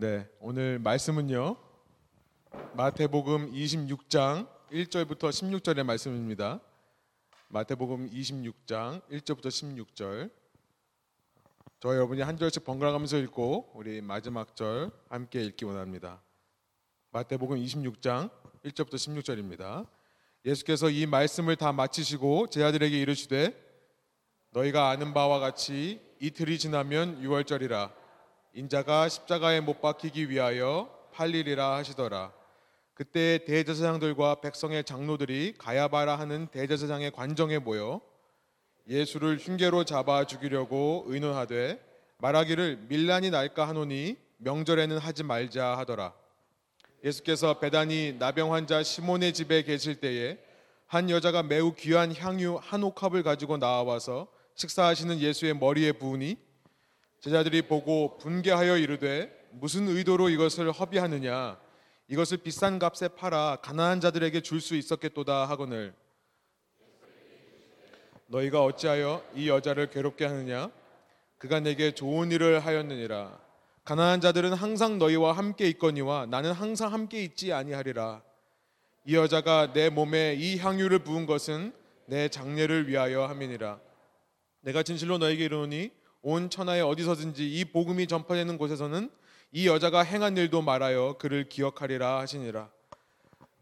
네, 오늘 말씀은요. 마태복음 26장 1절부터 16절의 말씀입니다. 마태복음 26장 1절부터 16절. 저 여러분이 한 절씩 번갈아 가면서 읽고 우리 마지막 절 함께 읽기 원합니다. 마태복음 26장 1절부터 16절입니다. 예수께서 이 말씀을 다 마치시고 제 아들에게 이르시되 너희가 아는 바와 같이 이틀이 지나면 유월절이라 인자가 십자가에 못 박히기 위하여 팔리리라 하시더라. 그때 대제사장들과 백성의 장로들이 가야바라 하는 대제사장의 관정에 모여 예수를 흉계로 잡아 죽이려고 의논하되 말하기를 밀란이 날까 하노니 명절에는 하지 말자 하더라. 예수께서 배단이 나병 환자 시몬의 집에 계실 때에 한 여자가 매우 귀한 향유 한 옥합을 가지고 나와서 식사하시는 예수의 머리에 부으니 제자들이 보고 분개하여 이르되 무슨 의도로 이것을 허비하느냐? 이것을 비싼 값에 팔아 가난한 자들에게 줄 수 있었겠도다 하거늘. 너희가 어찌하여 이 여자를 괴롭게 하느냐? 그가 내게 좋은 일을 하였느니라. 가난한 자들은 항상 너희와 함께 있거니와 나는 항상 함께 있지 아니하리라. 이 여자가 내 몸에 이 향유를 부은 것은 내 장례를 위하여 함이니라. 내가 진실로 너에게 이르노니 온 천하에 어디서든지 이 복음이 전파되는 곳에서는 이 여자가 행한 일도 말하여 그를 기억하리라 하시니라.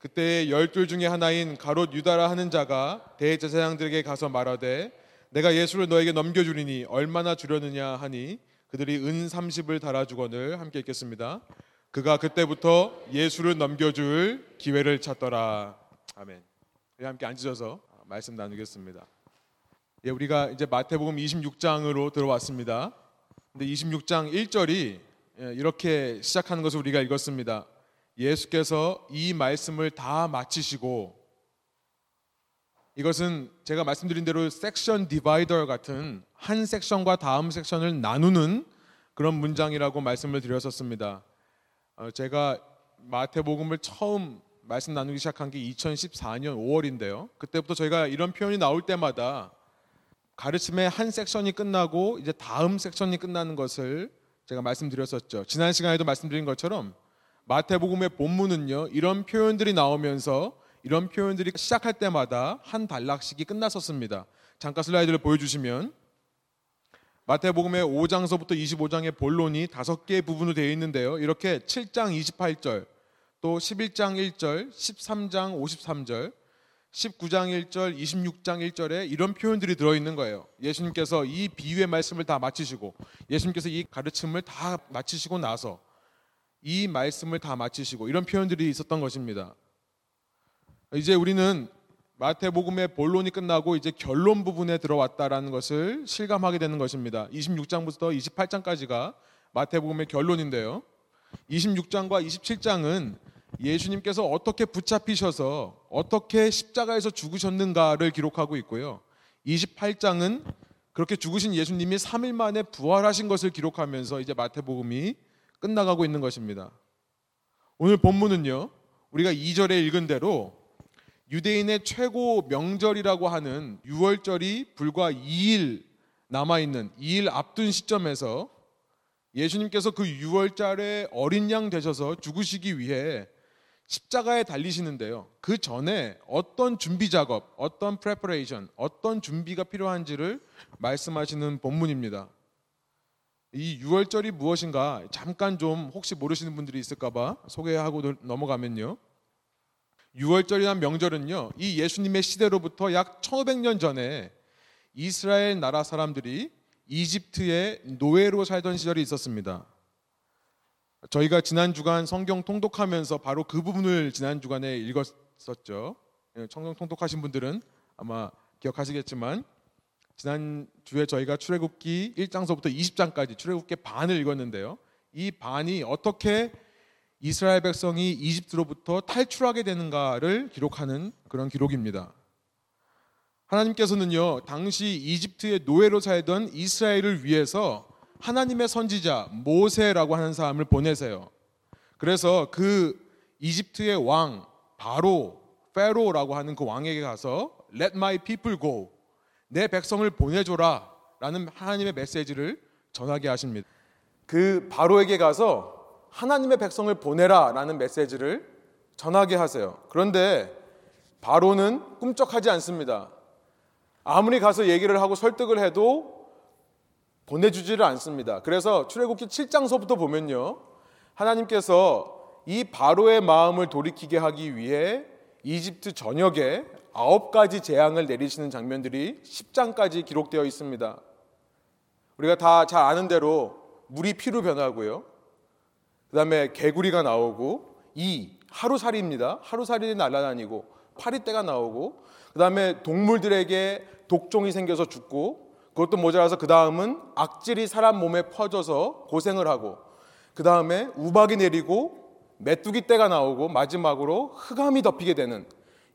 그때 열둘 중에 하나인 가롯 유다라 하는 자가 대제사장들에게 가서 말하되 내가 예수를 너에게 넘겨주리니 얼마나 주려느냐 하니 그들이 은 30을 달아주거늘 함께 읽겠습니다. 그가 그때부터 예수를 넘겨줄 기회를 찾더라. 아멘. 함께 앉으셔서 말씀 나누겠습니다. 예, 우리가 이제 마태복음 26장으로 들어왔습니다. 근데 26장 1절이 예, 이렇게 시작하는 것을 우리가 읽었습니다. 예수께서 이 말씀을 다 마치시고 이것은 제가 말씀드린 대로 섹션 디바이더 같은 한 섹션과 다음 섹션을 나누는 그런 문장이라고 말씀을 드렸었습니다. 어, 제가 마태복음을 처음 말씀 나누기 시작한 게 2014년 5월인데요. 그때부터 저희가 이런 표현이 나올 때마다 가르침의 한 섹션이 끝나고 이제 다음 섹션이 끝나는 것을 제가 말씀드렸었죠. 지난 시간에도 말씀드린 것처럼 마태복음의 본문은요. 이런 표현들이 나오면서 이런 표현들이 시작할 때마다 한 단락씩이 끝났었습니다. 잠깐 슬라이드를 보여주시면 마태복음의 5장서부터 25장의 본론이 다섯 개의 부분으로 되어 있는데요. 이렇게 7장 28절, 또 11장 1절, 13장 53절, 19장 1절, 26장 1절에 이런 표현들이 들어 있는 거예요. 예수님께서 이 비유의 말씀을 다 마치시고 예수님께서 이 가르침을 다 마치시고 나서 이 말씀을 다 마치시고 이런 표현들이 있었던 것입니다. 이제 우리는 마태복음의 본론이 끝나고 이제 결론 부분에 들어왔다라는 것을 실감하게 되는 것입니다. 26장부터 28장까지가 마태복음의 결론인데요. 26장과 27장은 예수님께서 어떻게 붙잡히셔서 어떻게 십자가에서 죽으셨는가를 기록하고 있고요. 28장은 그렇게 죽으신 예수님이 3일 만에 부활하신 것을 기록하면서 이제 마태복음이 끝나가고 있는 것입니다. 오늘 본문은요. 우리가 2절에 읽은 대로 유대인의 최고 명절이라고 하는 6월절이 불과 2일 남아 있는 2일 앞둔 시점에서 예수님께서 그 유월절에 어린 양 되셔서 죽으시기 위해 십자가에 달리시는데요. 그 전에 어떤 준비 작업, 어떤 preparation, 어떤 준비가 필요한지를 말씀하시는 본문입니다. 이 유월절이 무엇인가 잠깐 좀 혹시 모르시는 분들이 있을까봐 소개하고 넘어가면요. 유월절이란 명절은요, 이 예수님의 시대로부터 약 1500년 전에 이스라엘 나라 사람들이 이집트의 노예로 살던 시절이 있었습니다. 저희가 지난 주간 성경 통독하면서 바로 그 부분을 지난 주간에 읽었었죠. 예, 성경 통독하신 분들은 아마 기억하시겠지만 지난 주에 저희가 출애굽기 1장서부터 20장까지 출애굽기 반을 읽었는데요. 이 반이 어떻게 이스라엘 백성이 이집트로부터 탈출하게 되는가를 기록하는 그런 기록입니다. 하나님께서는요, 당시 이집트의 노예로 살던 이스라엘을 위해서 하나님의 선지자 모세라고 하는 사람을 보내세요. 그래서 그 이집트의 왕 바로 페로라고 하는 그 왕에게 가서 Let my people go. 내 백성을 보내줘라. 라는 하나님의 메시지를 전하게 하십니다. 그 바로에게 가서 하나님의 백성을 보내라 라는 메시지를 전하게 하세요. 그런데 바로는 꿈쩍하지 않습니다. 아무리 가서 얘기를 하고 설득을 해도 보내주지를 않습니다. 그래서 출애굽기 7장서부터 보면요. 하나님께서 이 바로의 마음을 돌이키게 하기 위해 이집트 전역에 아홉 가지 재앙을 내리시는 장면들이 10장까지 기록되어 있습니다. 우리가 다 잘 아는 대로 물이 피로 변하고요. 그 다음에 개구리가 나오고 이 하루살이입니다. 하루살이 날아다니고 파리떼가 나오고 그 다음에 동물들에게 독종이 생겨서 죽고 그것도 모자라서 그 다음은 악질이 사람 몸에 퍼져서 고생을 하고 그 다음에 우박이 내리고 메뚜기 떼가 나오고 마지막으로 흑암이 덮이게 되는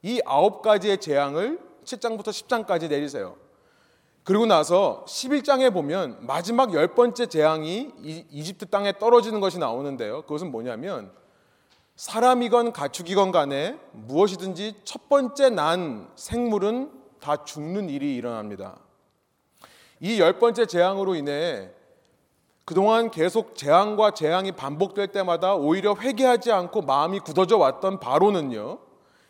이 아홉 가지의 재앙을 7장부터 10장까지 내리세요. 그리고 나서 11장에 보면 마지막 열 번째 재앙이 이집트 땅에 떨어지는 것이 나오는데요. 그것은 뭐냐면 사람이건 가축이건 간에 무엇이든지 첫 번째 난 생물은 다 죽는 일이 일어납니다. 이 열 번째 재앙으로 인해 그동안 계속 재앙과 재앙이 반복될 때마다 오히려 회개하지 않고 마음이 굳어져 왔던 바로는요.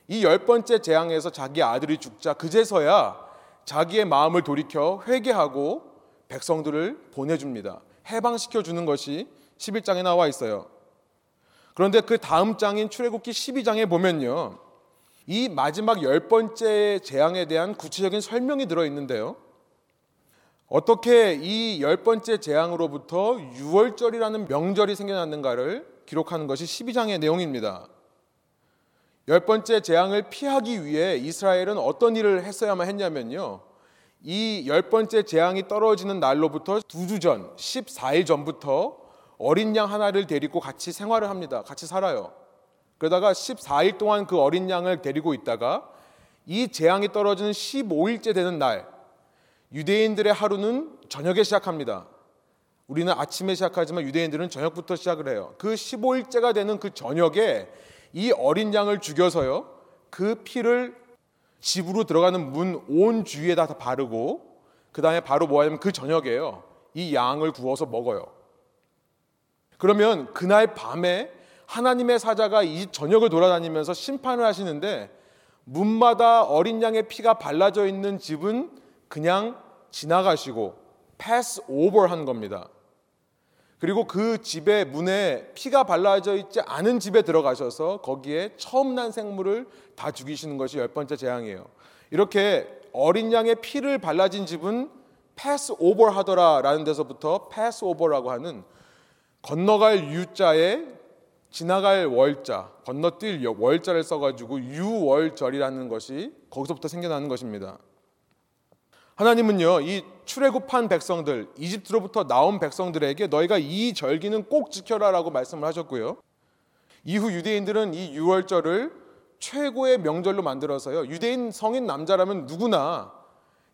이 열 번째 재앙에서 자기 아들이 죽자 그제서야 자기의 마음을 돌이켜 회개하고 백성들을 보내줍니다. 해방시켜 주는 것이 11장에 나와 있어요. 그런데 그 다음 장인 출애굽기 12장에 보면요. 이 마지막 열 번째 재앙에 대한 구체적인 설명이 들어 있는데요. 어떻게 이 열 번째 재앙으로부터 유월절이라는 명절이 생겨났는가를 기록하는 것이 12장의 내용입니다. 열 번째 재앙을 피하기 위해 이스라엘은 어떤 일을 했어야만 했냐면요. 이 열 번째 재앙이 떨어지는 날로부터 두 주 전, 14일 전부터 어린 양 하나를 데리고 같이 생활을 합니다. 같이 살아요. 그러다가 14일 동안 그 어린 양을 데리고 있다가 이 재앙이 떨어지는 15일째 되는 날 유대인들의 하루는 저녁에 시작합니다. 우리는 아침에 시작하지만 유대인들은 저녁부터 시작을 해요. 그 15일째가 되는 그 저녁에 이 어린 양을 죽여서요. 그 피를 집으로 들어가는 문 온 주위에다 다 바르고 그 다음에 바로 뭐 하냐면 그 저녁에요. 이 양을 구워서 먹어요. 그러면 그날 밤에 하나님의 사자가 이 저녁을 돌아다니면서 심판을 하시는데 문마다 어린 양의 피가 발라져 있는 집은 그냥 지나가시고 패스 오버 한 겁니다. 그리고 그 집의 문에 피가 발라져 있지 않은 집에 들어가셔서 거기에 처음 난 생물을 다 죽이시는 것이 열 번째 재앙이에요. 이렇게 어린 양의 피를 발라진 집은 pass over 하더라라는 데서부터 Passover라고 하는 건너갈 유자에 지나갈 월자, 건너뛸 월자를 써가지고 유월절이라는 것이 거기서부터 생겨나는 것입니다. 하나님은요, 이 출애굽한 백성들, 이집트로부터 나온 백성들에게 너희가 이 절기는 꼭 지켜라라고 말씀을 하셨고요. 이후 유대인들은 이 유월절을 최고의 명절로 만들어서요. 유대인 성인 남자라면 누구나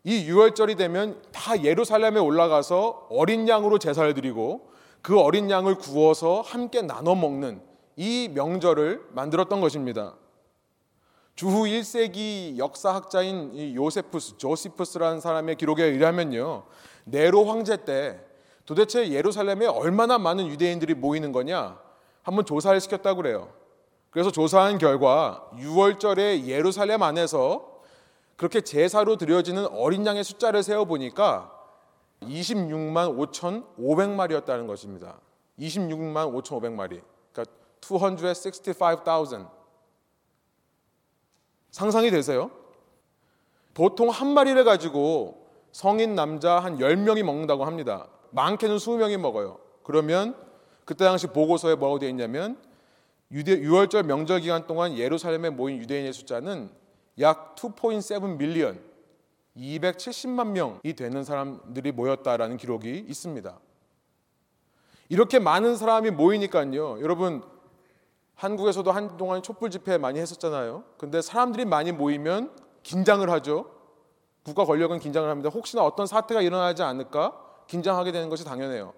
이 유월절이 되면 다 예루살렘에 올라가서 어린 양으로 제사를 드리고 그 어린 양을 구워서 함께 나눠 먹는 이 명절을 만들었던 것입니다. 주후 1세기 역사학자인 요세푸스, 조시푸스라는 사람의 기록에 의하면요. 네로 황제 때 도대체 예루살렘에 얼마나 많은 유대인들이 모이는 거냐? 한번 조사를 시켰다고 그래요. 그래서 조사한 결과 6월절에 예루살렘 안에서 그렇게 제사로 드려지는 어린 양의 숫자를 세어 보니까 26만 5,500마리였다는 것입니다. 26만 5,500마리. 그러니까 265,000. 상상이 되세요? 보통 한 마리를 가지고 성인 남자 한 10명이 먹는다고 합니다. 많게는 20명이 먹어요. 그러면 그때 당시 보고서에 뭐라고 되어 있냐면 유대, 6월절 명절 기간 동안 예루살렘에 모인 유대인의 숫자는 약 2.7 밀리언 270만 명이 되는 사람들이 모였다라는 기록이 있습니다. 이렇게 많은 사람이 모이니까요. 여러분 한국에서도 한동안 촛불 집회 많이 했었잖아요. 근데 사람들이 많이 모이면 긴장을 하죠. 국가 권력은 긴장을 합니다. 혹시나 어떤 사태가 일어나지 않을까 긴장하게 되는 것이 당연해요.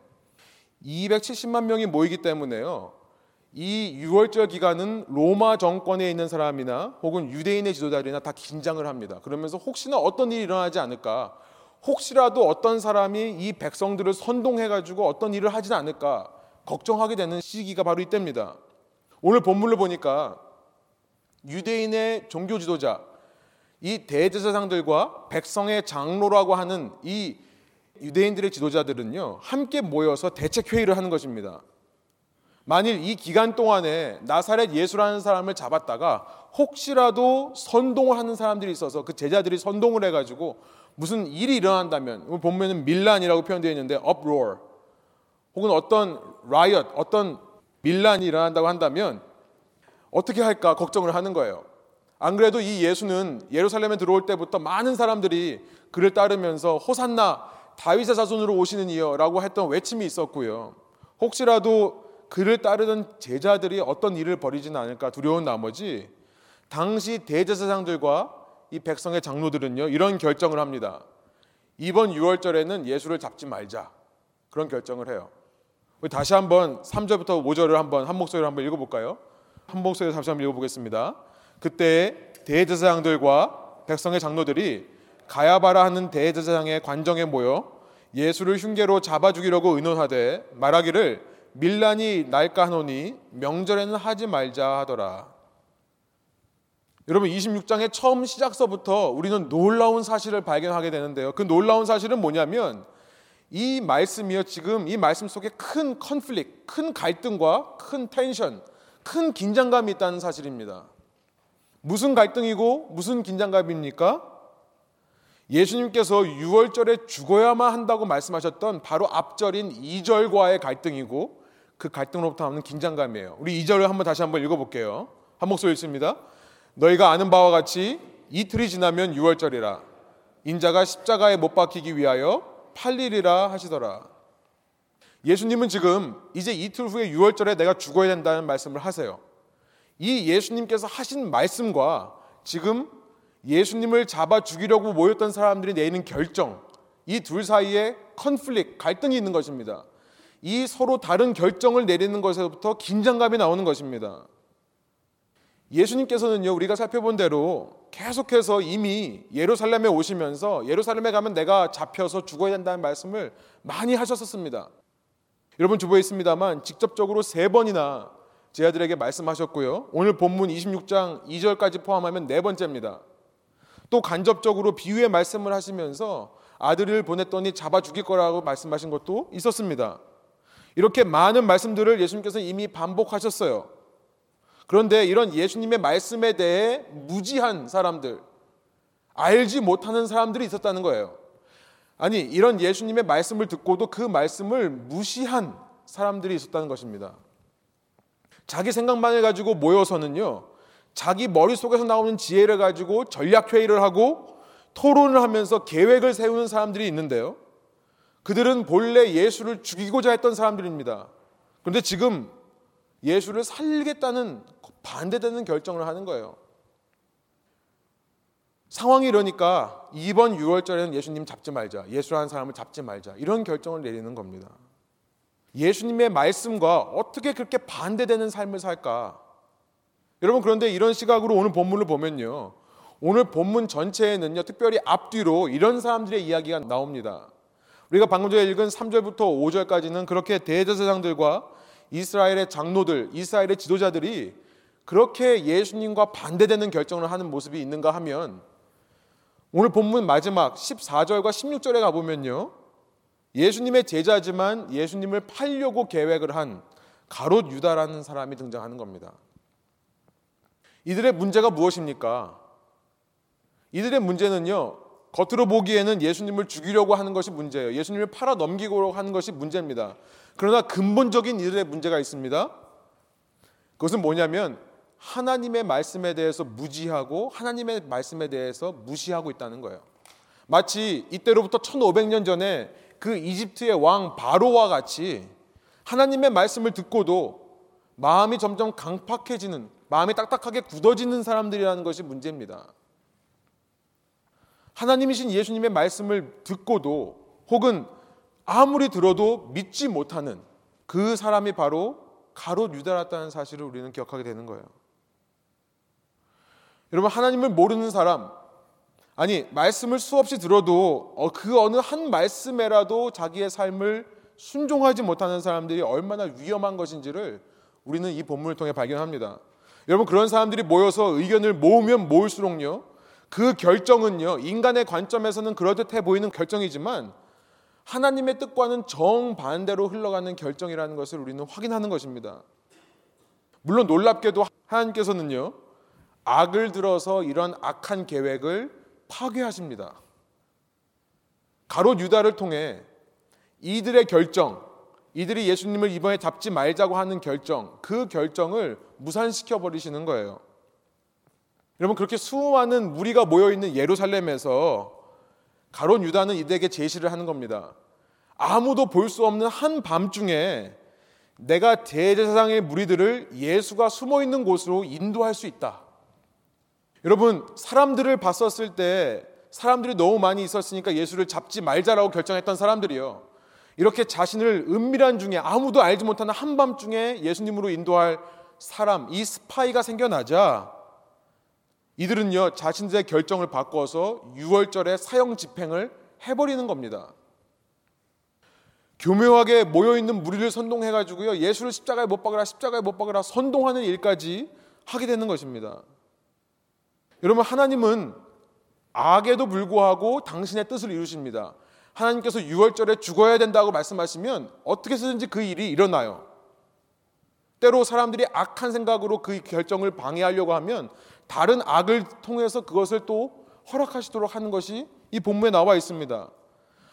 270만 명이 모이기 때문에요. 이 6월절 기간은 로마 정권에 있는 사람이나 혹은 유대인의 지도자들이나 다 긴장을 합니다. 그러면서 혹시나 어떤 일이 일어나지 않을까, 혹시라도 어떤 사람이 이 백성들을 선동해 가지고 어떤 일을 하지 않을까 걱정하게 되는 시기가 바로 이때입니다. 오늘 본문을 보니까 유대인의 종교 지도자, 이 대제사장들과 백성의 장로라고 하는 이 유대인들의 지도자들은요, 함께 모여서 대책 회의를 하는 것입니다. 만일 이 기간 동안에 나사렛 예수라는 사람을 잡았다가 혹시라도 선동을 하는 사람들이 있어서 그 제자들이 선동을 해가지고 무슨 일이 일어난다면 보면은 밀란이라고 표현되어 있는데 uproar 혹은 어떤 riot 어떤 밀란이 일어난다고 한다면 어떻게 할까 걱정을 하는 거예요. 안 그래도 이 예수는 예루살렘에 들어올 때부터 많은 사람들이 그를 따르면서 호산나 다윗의 자손으로 오시는 이여라고 했던 외침이 있었고요. 혹시라도 그를 따르던 제자들이 어떤 일을 벌이지는 않을까 두려운 나머지 당시 대제사장들과 이 백성의 장로들은요 이런 결정을 합니다. 이번 6월절에는 예수를 잡지 말자 그런 결정을 해요. 다시 한번 3절부터 5절을 한번 한 목소리로 한번 읽어볼까요? 한 목소리로 다시 한번 읽어보겠습니다. 그때 대제사장들과 백성의 장로들이 가야바라 하는 대제사장의 관정에 모여 예수를 흉계로 잡아 죽이려고 의논하되 말하기를 밀란이 날까 하노니 명절에는 하지 말자 하더라. 여러분 26장의 처음 시작서부터 우리는 놀라운 사실을 발견하게 되는데요. 그 놀라운 사실은 뭐냐면 이 말씀이요 지금 이 말씀 속에 큰 컨플릭, 큰 갈등과 큰 텐션, 큰 긴장감이 있다는 사실입니다. 무슨 갈등이고 무슨 긴장감입니까? 예수님께서 6월절에 죽어야만 한다고 말씀하셨던 바로 앞절인 2절과의 갈등이고 그 갈등으로부터 나오는 긴장감이에요. 우리 2절을 한번 다시 한번 읽어볼게요. 한 목소리 읽습니다. 너희가 아는 바와 같이 이틀이 지나면 6월절이라 인자가 십자가에 못 박히기 위하여 8일이라 하시더라. 예수님은 지금 이제 이틀 후에 6월절에 내가 죽어야 된다는 말씀을 하세요. 이 예수님께서 하신 말씀과 지금 예수님을 잡아 죽이려고 모였던 사람들이 내리는 결정, 이 둘 사이에 컨플릭, 갈등이 있는 것입니다. 이 서로 다른 결정을 내리는 것에서부터 긴장감이 나오는 것입니다. 예수님께서는요, 우리가 살펴본 대로 계속해서 이미 예루살렘에 오시면서 예루살렘에 가면 내가 잡혀서 죽어야 된다는 말씀을 많이 하셨었습니다. 여러분 주보에 있습니다만 직접적으로 세 번이나 제 아들에게 말씀하셨고요. 오늘 본문 26장 2절까지 포함하면 네 번째입니다. 또 간접적으로 비유의 말씀을 하시면서 아들을 보냈더니 잡아 죽일 거라고 말씀하신 것도 있었습니다. 이렇게 많은 말씀들을 예수님께서 이미 반복하셨어요. 그런데 이런 예수님의 말씀에 대해 무지한 사람들, 알지 못하는 사람들이 있었다는 거예요. 아니, 이런 예수님의 말씀을 듣고도 그 말씀을 무시한 사람들이 있었다는 것입니다. 자기 생각만 해가지고 모여서는요, 자기 머릿속에서 나오는 지혜를 가지고 전략회의를 하고 토론을 하면서 계획을 세우는 사람들이 있는데요. 그들은 본래 예수를 죽이고자 했던 사람들입니다. 그런데 지금 예수를 살리겠다는 반대되는 결정을 하는 거예요. 상황이 이러니까 이번 6월절에는 예수님 잡지 말자. 예수라는 사람을 잡지 말자. 이런 결정을 내리는 겁니다. 예수님의 말씀과 어떻게 그렇게 반대되는 삶을 살까? 여러분 그런데 이런 시각으로 오늘 본문을 보면요. 오늘 본문 전체에는요. 특별히 앞뒤로 이런 사람들의 이야기가 나옵니다. 우리가 방금 전에 읽은 3절부터 5절까지는 그렇게 대제사장들과 이스라엘의 장로들, 이스라엘의 지도자들이 그렇게 예수님과 반대되는 결정을 하는 모습이 있는가 하면 오늘 본문 마지막 14절과 16절에 가보면요. 예수님의 제자지만 예수님을 팔려고 계획을 한 가롯 유다라는 사람이 등장하는 겁니다. 이들의 문제가 무엇입니까? 이들의 문제는요. 겉으로 보기에는 예수님을 죽이려고 하는 것이 문제예요. 예수님을 팔아 넘기고 하는 것이 문제입니다. 그러나 근본적인 이들의 문제가 있습니다. 그것은 뭐냐면 하나님의 말씀에 대해서 무지하고 하나님의 말씀에 대해서 무시하고 있다는 거예요. 마치 이때로부터 1500년 전에 그 이집트의 왕 바로와 같이 하나님의 말씀을 듣고도 마음이 점점 강팍해지는, 마음이 딱딱하게 굳어지는 사람들이라는 것이 문제입니다. 하나님이신 예수님의 말씀을 듣고도 혹은 아무리 들어도 믿지 못하는 그 사람이 바로 가롯 유다였다는 사실을 우리는 기억하게 되는 거예요. 여러분 하나님을 모르는 사람 아니 말씀을 수없이 들어도 어, 그 어느 한 말씀에라도 자기의 삶을 순종하지 못하는 사람들이 얼마나 위험한 것인지를 우리는 이 본문을 통해 발견합니다. 여러분 그런 사람들이 모여서 의견을 모으면 모을수록요. 그 결정은요. 인간의 관점에서는 그러듯해 보이는 결정이지만 하나님의 뜻과는 정반대로 흘러가는 결정이라는 것을 우리는 확인하는 것입니다. 물론 놀랍게도 하나님께서는요. 악을 들어서 이런 악한 계획을 파괴하십니다. 가롯 유다를 통해 이들의 결정, 이들이 예수님을 이번에 잡지 말자고 하는 결정, 그 결정을 무산시켜 버리시는 거예요. 여러분 그렇게 수많은 무리가 모여 있는 예루살렘에서 가론 유다는 이들에게 제시를 하는 겁니다. 아무도 볼 수 없는 한 밤중에 내가 대제사장의 무리들을 예수가 숨어 있는 곳으로 인도할 수 있다. 여러분 사람들을 봤었을 때 사람들이 너무 많이 있었으니까 예수를 잡지 말자라고 결정했던 사람들이요. 이렇게 자신을 은밀한 중에 아무도 알지 못하는 한밤중에 예수님으로 인도할 사람, 이 스파이가 생겨나자 이들은요, 자신들의 결정을 바꿔서 6월절에 사형 집행을 해버리는 겁니다. 교묘하게 모여있는 무리를 선동해가지고요, 예수를 십자가에 못 박으라, 십자가에 못 박으라 선동하는 일까지 하게 되는 것입니다. 여러분, 하나님은 악에도 불구하고 당신의 뜻을 이루십니다. 하나님께서 6월절에 죽어야 된다고 말씀하시면 어떻게 해서든지 그 일이 일어나요. 때로 사람들이 악한 생각으로 그 결정을 방해하려고 하면 다른 악을 통해서 그것을 또 허락하시도록 하는 것이 이 본문에 나와 있습니다.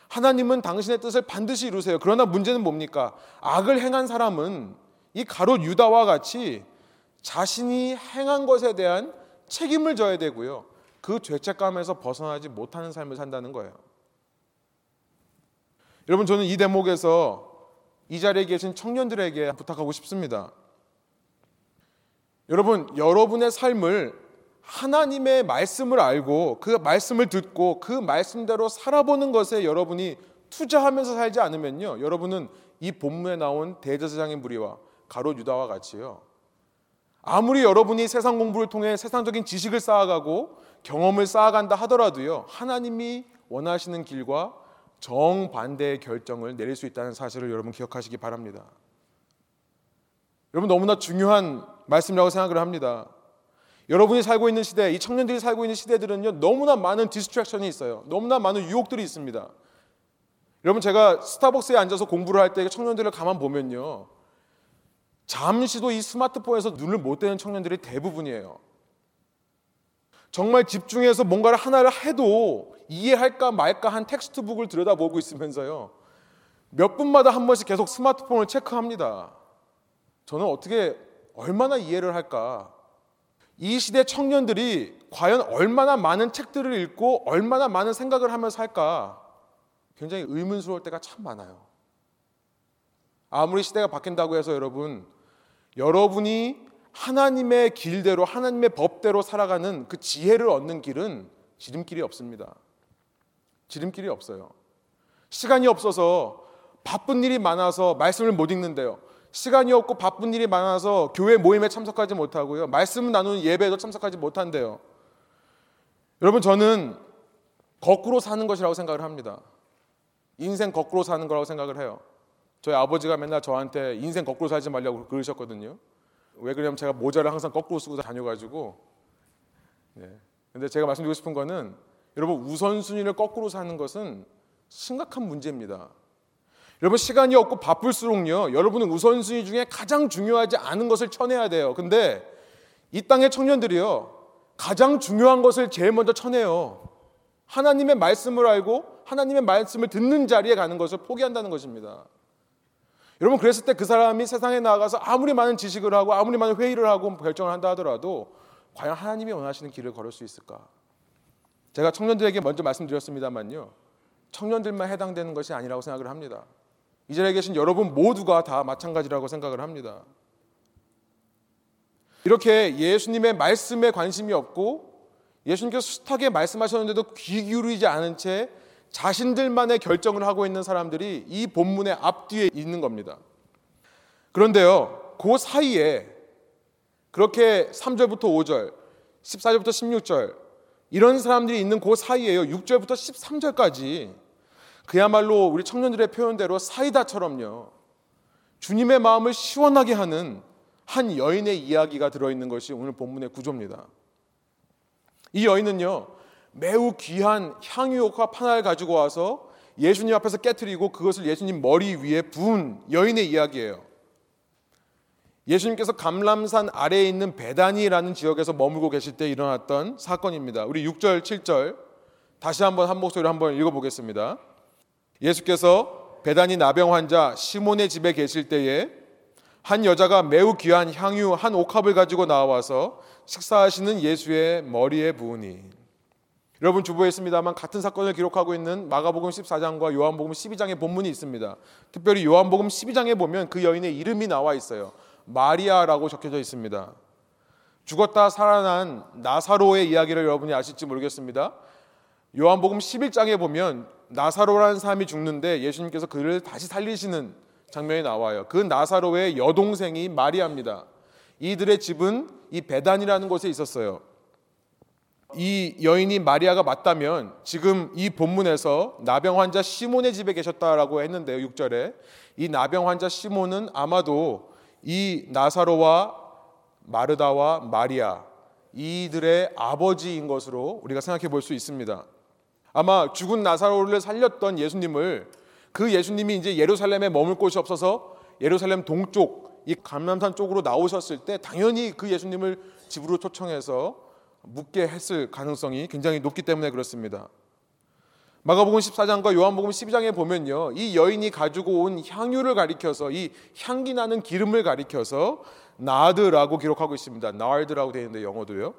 하나님은 당신의 뜻을 반드시 이루세요. 그러나 문제는 뭡니까? 악을 행한 사람은 이 가롯 유다와 같이 자신이 행한 것에 대한 책임을 져야 되고요. 그 죄책감에서 벗어나지 못하는 삶을 산다는 거예요. 여러분 저는 이 대목에서 이 자리에 계신 청년들에게 부탁하고 싶습니다. 여러분, 여러분의 삶을 하나님의 말씀을 알고 그 말씀을 듣고 그 말씀대로 살아보는 것에 여러분이 투자하면서 살지 않으면요. 여러분은 이 본문에 나온 대제사장의 무리와 가룟 유다와 같이요. 아무리 여러분이 세상 공부를 통해 세상적인 지식을 쌓아가고 경험을 쌓아간다 하더라도요. 하나님이 원하시는 길과 정반대의 결정을 내릴 수 있다는 사실을 여러분 기억하시기 바랍니다. 여러분 너무나 중요한 말씀이라고 생각을 합니다. 여러분이 살고 있는 시대, 이 청년들이 살고 있는 시대들은요, 너무나 많은 distraction이 있어요. 너무나 많은 유혹들이 있습니다. 여러분, 제가 스타벅스에 앉아서 공부를 할 때 청년들을 가만 보면요. 잠시도 이 스마트폰에서 눈을 못 떼는 청년들이 대부분이에요. 정말 집중해서 뭔가를 하나를 해도 이해할까 말까 한 텍스트북을 들여다보고 있으면서요. 몇 분마다 한 번씩 계속 스마트폰을 체크합니다. 저는 어떻게 얼마나 이해를 할까? 이 시대 청년들이 과연 얼마나 많은 책들을 읽고 얼마나 많은 생각을 하면서 할까? 굉장히 의문스러울 때가 참 많아요. 아무리 시대가 바뀐다고 해서 여러분, 여러분이 하나님의 길대로, 하나님의 법대로 살아가는 그 지혜를 얻는 길은 지름길이 없습니다. 지름길이 없어요. 시간이 없어서 바쁜 일이 많아서 말씀을 못 읽는데요. 시간이 없고 바쁜 일이 많아서 교회 모임에 참석하지 못하고요. 말씀 나누는 예배에도 참석하지 못한대요. 여러분 저는 거꾸로 사는 것이라고 생각을 합니다. 인생 거꾸로 사는 거라고 생각을 해요. 저희 아버지가 맨날 저한테 인생 거꾸로 살지 말라고 그러셨거든요. 왜 그러냐면 제가 모자를 항상 거꾸로 쓰고 다녀가지고. 네. 근데 제가 말씀드리고 싶은 거는 여러분 우선순위를 거꾸로 사는 것은 심각한 문제입니다. 여러분 시간이 없고 바쁠수록요. 여러분은 우선순위 중에 가장 중요하지 않은 것을 쳐내야 돼요. 근데 이 땅의 청년들이요. 가장 중요한 것을 제일 먼저 쳐내요. 하나님의 말씀을 알고 하나님의 말씀을 듣는 자리에 가는 것을 포기한다는 것입니다. 여러분 그랬을 때 그 사람이 세상에 나가서 아무리 많은 지식을 하고 아무리 많은 회의를 하고 결정을 한다 하더라도 과연 하나님이 원하시는 길을 걸을 수 있을까? 제가 청년들에게 먼저 말씀드렸습니다만요. 청년들만 해당되는 것이 아니라고 생각을 합니다. 이 자리에 계신 여러분 모두가 다 마찬가지라고 생각을 합니다. 이렇게 예수님의 말씀에 관심이 없고 예수님께서 숱하게 말씀하셨는데도 귀 기울이지 않은 채 자신들만의 결정을 하고 있는 사람들이 이 본문의 앞뒤에 있는 겁니다. 그런데요, 그 사이에 그렇게 3절부터 5절, 14절부터 16절 이런 사람들이 있는 그 사이에요. 6절부터 13절까지 그야말로 우리 청년들의 표현대로 사이다처럼요. 주님의 마음을 시원하게 하는 한 여인의 이야기가 들어있는 것이 오늘 본문의 구조입니다. 이 여인은요, 매우 귀한 향유옥과 판을 가지고 와서 예수님 앞에서 깨뜨리고 그것을 예수님 머리 위에 부은 여인의 이야기예요. 예수님께서 감람산 아래에 있는 베다니라는 지역에서 머물고 계실 때 일어났던 사건입니다. 우리 6절, 7절 다시 한번 한 목소리로 한번 읽어보겠습니다. 예수께서 베다니 나병 환자 시몬의 집에 계실 때에 한 여자가 매우 귀한 향유 한 옥합을 가지고 나와서 식사하시는 예수의 머리에 부으니 여러분 주부했습니다만 같은 사건을 기록하고 있는 마가복음 14장과 요한복음 12장의 본문이 있습니다. 특별히 요한복음 12장에 보면 그 여인의 이름이 나와 있어요. 마리아라고 적혀져 있습니다. 죽었다 살아난 나사로의 이야기를 여러분이 아실지 모르겠습니다. 요한복음 11장에 보면 나사로라는 사람이 죽는데 예수님께서 그를 다시 살리시는 장면이 나와요. 그 나사로의 여동생이 마리아입니다. 이들의 집은 이 베단이라는 곳에 있었어요. 이 여인이 마리아가 맞다면 지금 이 본문에서 나병 환자 시몬의 집에 계셨다라고 했는데요. 6절에 이 나병 환자 시몬은 아마도 이 나사로와 마르다와 마리아 이들의 아버지인 것으로 우리가 생각해 볼 수 있습니다. 아마 죽은 나사로를 살렸던 예수님을 그 예수님이 이제 예루살렘에 머물 곳이 없어서 예루살렘 동쪽 이 감람산 쪽으로 나오셨을 때 당연히 그 예수님을 집으로 초청해서 묵게 했을 가능성이 굉장히 높기 때문에 그렇습니다. 마가복음 14장과 요한복음 12장에 보면요. 이 여인이 가지고 온 향유를 가리켜서 이 향기 나는 기름을 가리켜서 나드라고 기록하고 있습니다. 나르드라고 되어 있는데 영어도요.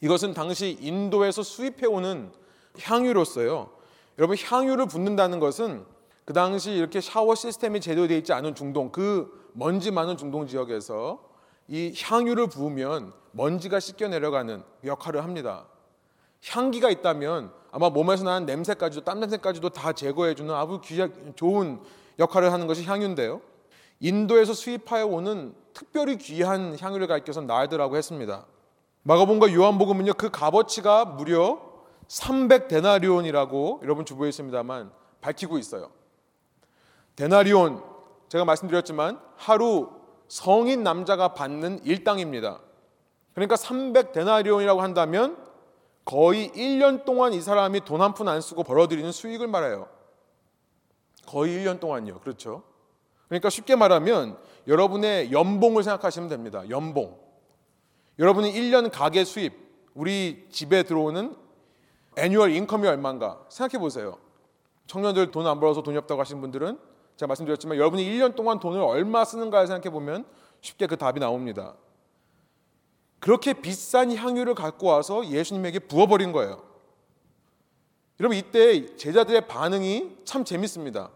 이것은 당시 인도에서 수입해 오는 향유로서요. 여러분 향유를 붓는다는 것은 그 당시 이렇게 샤워 시스템이 제대로 되어 있지 않은 중동 그 먼지 많은 중동 지역에서 이 향유를 부으면 먼지가 씻겨 내려가는 역할을 합니다. 향기가 있다면 아마 몸에서 나는 냄새까지도 땀 냄새까지도 다 제거해주는 아주 귀하, 좋은 역할을 하는 것이 향유인데요. 인도에서 수입하여 오는 특별히 귀한 향유를 가리켜서 나르드라고 했습니다. 마가복음과 요한복음은요 그 값어치가 무려 300데나리온이라고 여러분 주부에 있습니다만 밝히고 있어요. 데나리온 제가 말씀드렸지만 하루 성인 남자가 받는 일당입니다. 그러니까 300데나리온이라고 한다면 거의 1년 동안 이 사람이 돈 한 푼 안 쓰고 벌어들이는 수익을 말해요. 거의 1년 동안요. 그렇죠? 그러니까 쉽게 말하면 여러분의 연봉을 생각하시면 됩니다. 연봉. 여러분이 1년 가계 수입, 우리 집에 들어오는 annual income이 얼마인가 생각해 보세요. 청년들 돈 안 벌어서 돈이 없다고 하시는 분들은 제가 말씀드렸지만 여러분이 1년 동안 돈을 얼마 쓰는가 생각해 보면 쉽게 그 답이 나옵니다. 그렇게 비싼 향유를 갖고 와서 예수님에게 부어버린 거예요. 여러분 이때 제자들의 반응이 참 재밌습니다.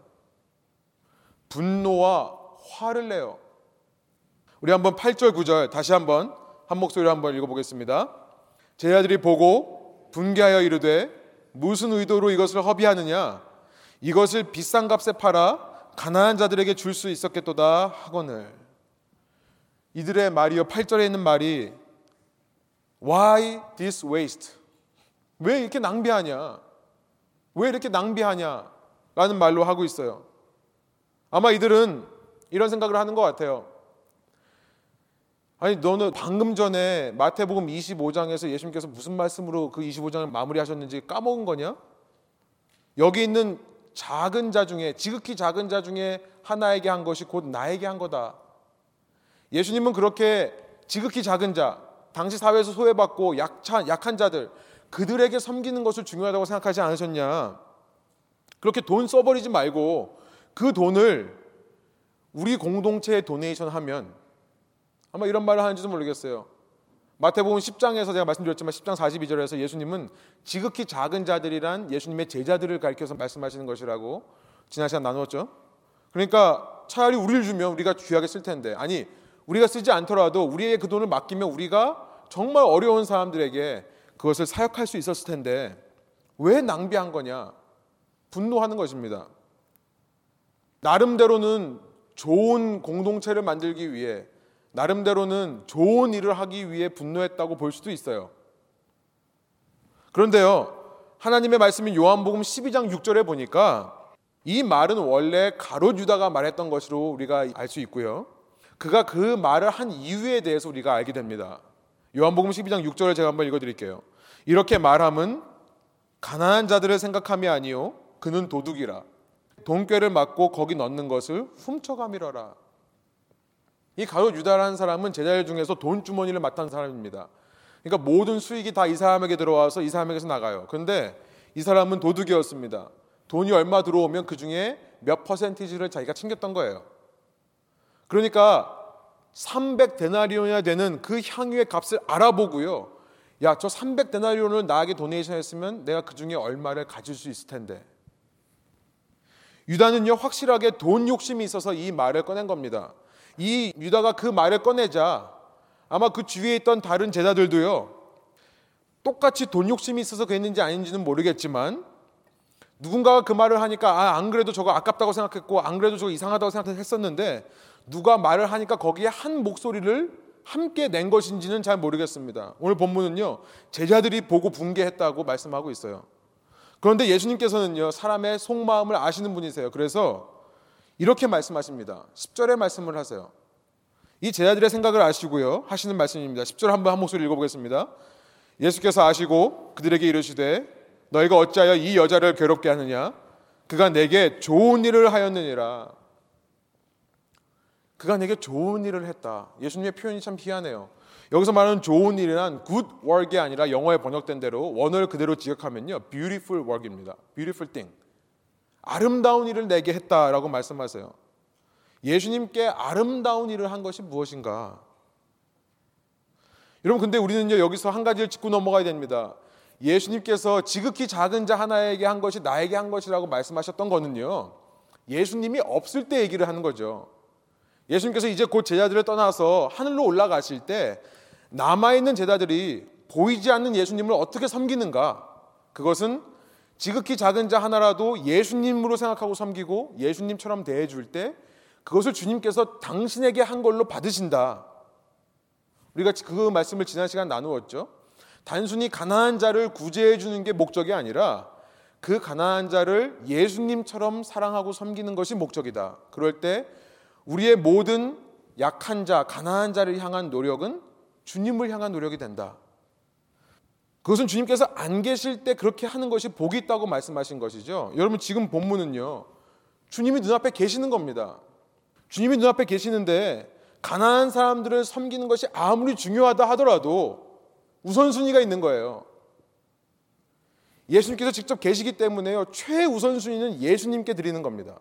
분노와 화를 내요. 우리 한번 8절 9절 다시 한번 한 목소리로 한번 읽어보겠습니다. 제자들이 보고 분개하여 이르되 무슨 의도로 이것을 허비하느냐 이것을 비싼 값에 팔아 가난한 자들에게 줄 수 있었겠도다 하거늘 이들의 말이요 8절에 있는 말이 Why this waste? 왜 이렇게 낭비하냐? 왜 이렇게 낭비하냐? 라는 말로 하고 있어요. 아마 이들은 이런 생각을 하는 것 같아요. 아니, 너는 방금 전에 마태복음 25장에서 예수님께서 무슨 말씀으로 그 25장을 마무리하셨는지 까먹은 거냐? 여기 있는 작은 자 중에, 지극히 작은 자 중에 하나에게 한 것이 곧 나에게 한 거다. 예수님은 그렇게 지극히 작은 자, 당시 사회에서 소외받고 약한, 약한 자들 그들에게 섬기는 것을 중요하다고 생각하지 않으셨냐? 그렇게 돈 써버리지 말고 그 돈을 우리 공동체에 도네이션 하면 아마 이런 말을 하는지도 모르겠어요. 마태복음 10장에서 제가 말씀드렸지만 10장 42절에서 예수님은 지극히 작은 자들이란 예수님의 제자들을 가리켜서 말씀하시는 것이라고 지난 시간 나누었죠. 그러니까 차라리 우리를 주면 우리가 귀하게 쓸 텐데 아니 우리가 쓰지 않더라도 우리의 그 돈을 맡기면 우리가 정말 어려운 사람들에게 그것을 사역할 수 있었을 텐데 왜 낭비한 거냐? 분노하는 것입니다. 나름대로는 좋은 공동체를 만들기 위해 나름대로는 좋은 일을 하기 위해 분노했다고 볼 수도 있어요. 그런데요, 하나님의 말씀인 요한복음 12장 6절에 보니까 이 말은 원래 가롯 유다가 말했던 것으로 우리가 알 수 있고요. 그가 그 말을 한 이유에 대해서 우리가 알게 됩니다. 요한복음 12장 6절을 제가 한번 읽어 드릴게요. 이렇게 말함은 가난한 자들을 생각함이 아니요 그는 도둑이라 돈꾀를 맞고 거기 넣는 것을 훔쳐가밀어라. 이 가롯 유다라는 사람은 제자들 중에서 돈 주머니를 맡은 사람입니다. 그러니까 모든 수익이 다 이 사람에게 들어와서 이 사람에게서 나가요. 그런데 이 사람은 도둑이었습니다. 돈이 얼마 들어오면 그 중에 몇 퍼센티지를 자기가 챙겼던 거예요. 그러니까 300 데나리온이나 되는 그 향유의 값을 알아보고요. 야, 저 300 데나리온을 나에게 도네이션 했으면 내가 그 중에 얼마를 가질 수 있을 텐데. 유다는요, 확실하게 돈 욕심이 있어서 이 말을 꺼낸 겁니다. 이 유다가 그 말을 꺼내자 아마 그 주위에 있던 다른 제자들도요, 똑같이 돈 욕심이 있어서 그랬는지 아닌지는 모르겠지만, 누군가가 그 말을 하니까, 아, 안 그래도 저거 아깝다고 생각했고, 안 그래도 저거 이상하다고 생각했었는데, 누가 말을 하니까 거기에 한 목소리를 함께 낸 것인지는 잘 모르겠습니다. 오늘 본문은요, 제자들이 보고 붕괴했다고 말씀하고 있어요. 그런데 예수님께서는요, 사람의 속마음을 아시는 분이세요. 그래서 이렇게 말씀하십니다. 10절에 말씀을 하세요. 이 제자들의 생각을 아시고요, 하시는 말씀입니다. 10절 한번 한 목소리 읽어보겠습니다. 예수께서 아시고 그들에게 이르시되 너희가 어찌하여 이 여자를 괴롭게 하느냐? 그가 내게 좋은 일을 하였느니라. 그가 내게 좋은 일을 했다. 예수님의 표현이 참 희한해요. 여기서 말하는 좋은 일이란 good work이 아니라 영어에 번역된 대로 원어를 그대로 지역하면요. beautiful work입니다. beautiful thing. 아름다운 일을 내게 했다라고 말씀하세요. 예수님께 아름다운 일을 한 것이 무엇인가? 여러분 근데 우리는요 여기서 한 가지를 짚고 넘어가야 됩니다. 예수님께서 지극히 작은 자 하나에게 한 것이 나에게 한 것이라고 말씀하셨던 거는요. 예수님이 없을 때 얘기를 하는 거죠. 예수님께서 이제 곧 제자들을 떠나서 하늘로 올라가실 때 남아 있는 제자들이 보이지 않는 예수님을 어떻게 섬기는가? 그것은 지극히 작은 자 하나라도 예수님으로 생각하고 섬기고 예수님처럼 대해줄 때 그것을 주님께서 당신에게 한 걸로 받으신다. 우리가 그 말씀을 지난 시간 나누었죠. 단순히 가난한 자를 구제해 주는 게 목적이 아니라 그 가난한 자를 예수님처럼 사랑하고 섬기는 것이 목적이다. 그럴 때 우리의 모든 약한 자, 가난한 자를 향한 노력은 주님을 향한 노력이 된다. 그것은 주님께서 안 계실 때 그렇게 하는 것이 복이 있다고 말씀하신 것이죠. 여러분 지금 본문은요. 주님이 눈앞에 계시는 겁니다. 주님이 눈앞에 계시는데 가난한 사람들을 섬기는 것이 아무리 중요하다 하더라도 우선순위가 있는 거예요. 예수님께서 직접 계시기 때문에요. 최우선순위는 예수님께 드리는 겁니다.